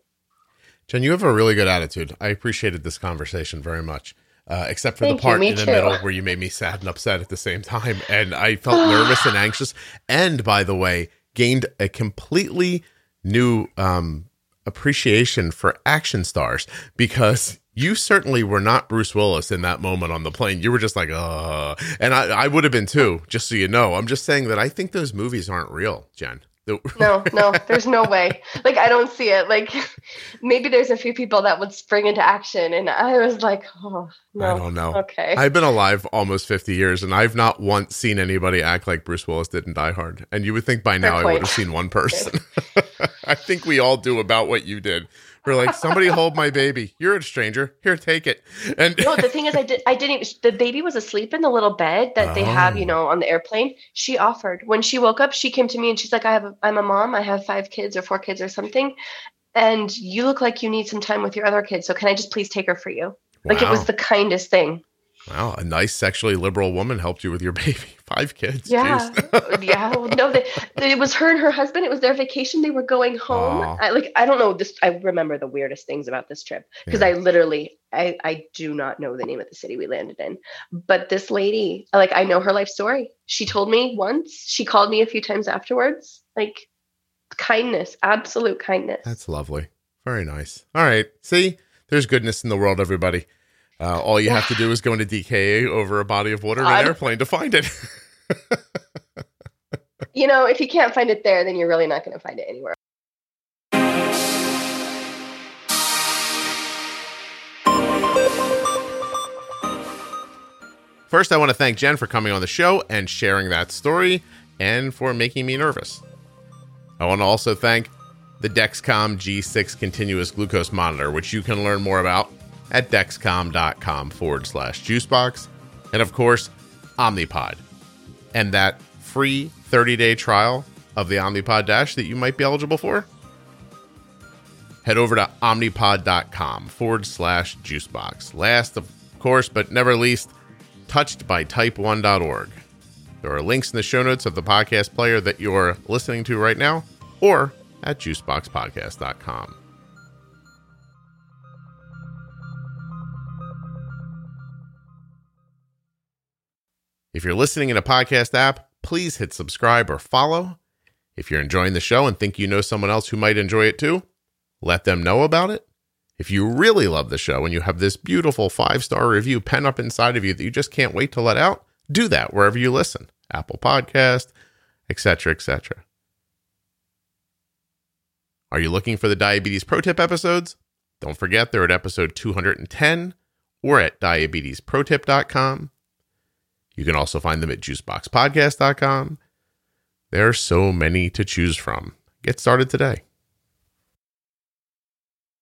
Jen, you have a really good attitude. I appreciated this conversation very much uh, except for Thank the part you, in the too. middle where you made me sad and upset at the same time. And I felt nervous and anxious. And by the way, gained a completely new um, appreciation for action stars because you certainly were not Bruce Willis in that moment on the plane. You were just like, uh, and I, I would have been too, just so you know. I'm just saying that I think those movies aren't real, Jen no, no, there's no way. Like I don't see it. Like maybe there's a few people that would spring into action, and I was like, oh no. I don't know. Okay, I've been alive almost 50 years, and I've not once seen anybody act like Bruce Willis did in Die Hard. And you would think by now I would have seen one person. I think we all do about what you did. We're like, somebody hold my baby. You're a stranger. Here, take it. And no, the thing is, I did. I didn't. The baby was asleep in the little bed that oh. they have, you oh. know, on the airplane. She offered when she woke up. She came to me and she's like, "I have. A, I'm a mom. I have five kids or four kids or something, and you look like you need some time with your other kids. So can I just please take her for you?" Wow. Like it was the kindest thing. Wow, a nice sexually liberal woman helped you with your baby. Five kids. Yeah, yeah. No, they, it was her and her husband. It was their vacation. They were going home. I, like I don't know this. I remember the weirdest things about this trip because yeah. I literally I I do not know the name of the city we landed in. But this lady, like I know her life story. She told me once. She called me a few times afterwards. Like kindness, absolute kindness. That's lovely. Very nice. All right. See, there's goodness in the world, everybody. Uh, all you have to do is go into DKA over a body of water in an airplane to find it. you know, if you can't find it there, then you're really not going to find it anywhere. First, I want to thank Jen for coming on the show and sharing that story and for making me nervous. I want to also thank the Dexcom G6 continuous glucose monitor, which you can learn more about at dexcom.com forward slash juicebox. And of course, Omnipod. And that free 30 day trial of the Omnipod Dash that you might be eligible for. Head over to omnipod.com forward slash juicebox. Last, of course, but never least, touchedbytype1.org. There are links in the show notes of the podcast player that you're listening to right now or at juiceboxpodcast.com. If you're listening in a podcast app, please hit subscribe or follow. If you're enjoying the show and think you know someone else who might enjoy it too, let them know about it. If you really love the show and you have this beautiful five star review pent up inside of you that you just can't wait to let out, do that wherever you listen Apple Podcast, etc., etc. Are you looking for the Diabetes Pro Tip episodes? Don't forget they're at episode 210 or at diabetesprotip.com. You can also find them at juiceboxpodcast.com. There are so many to choose from. Get started today.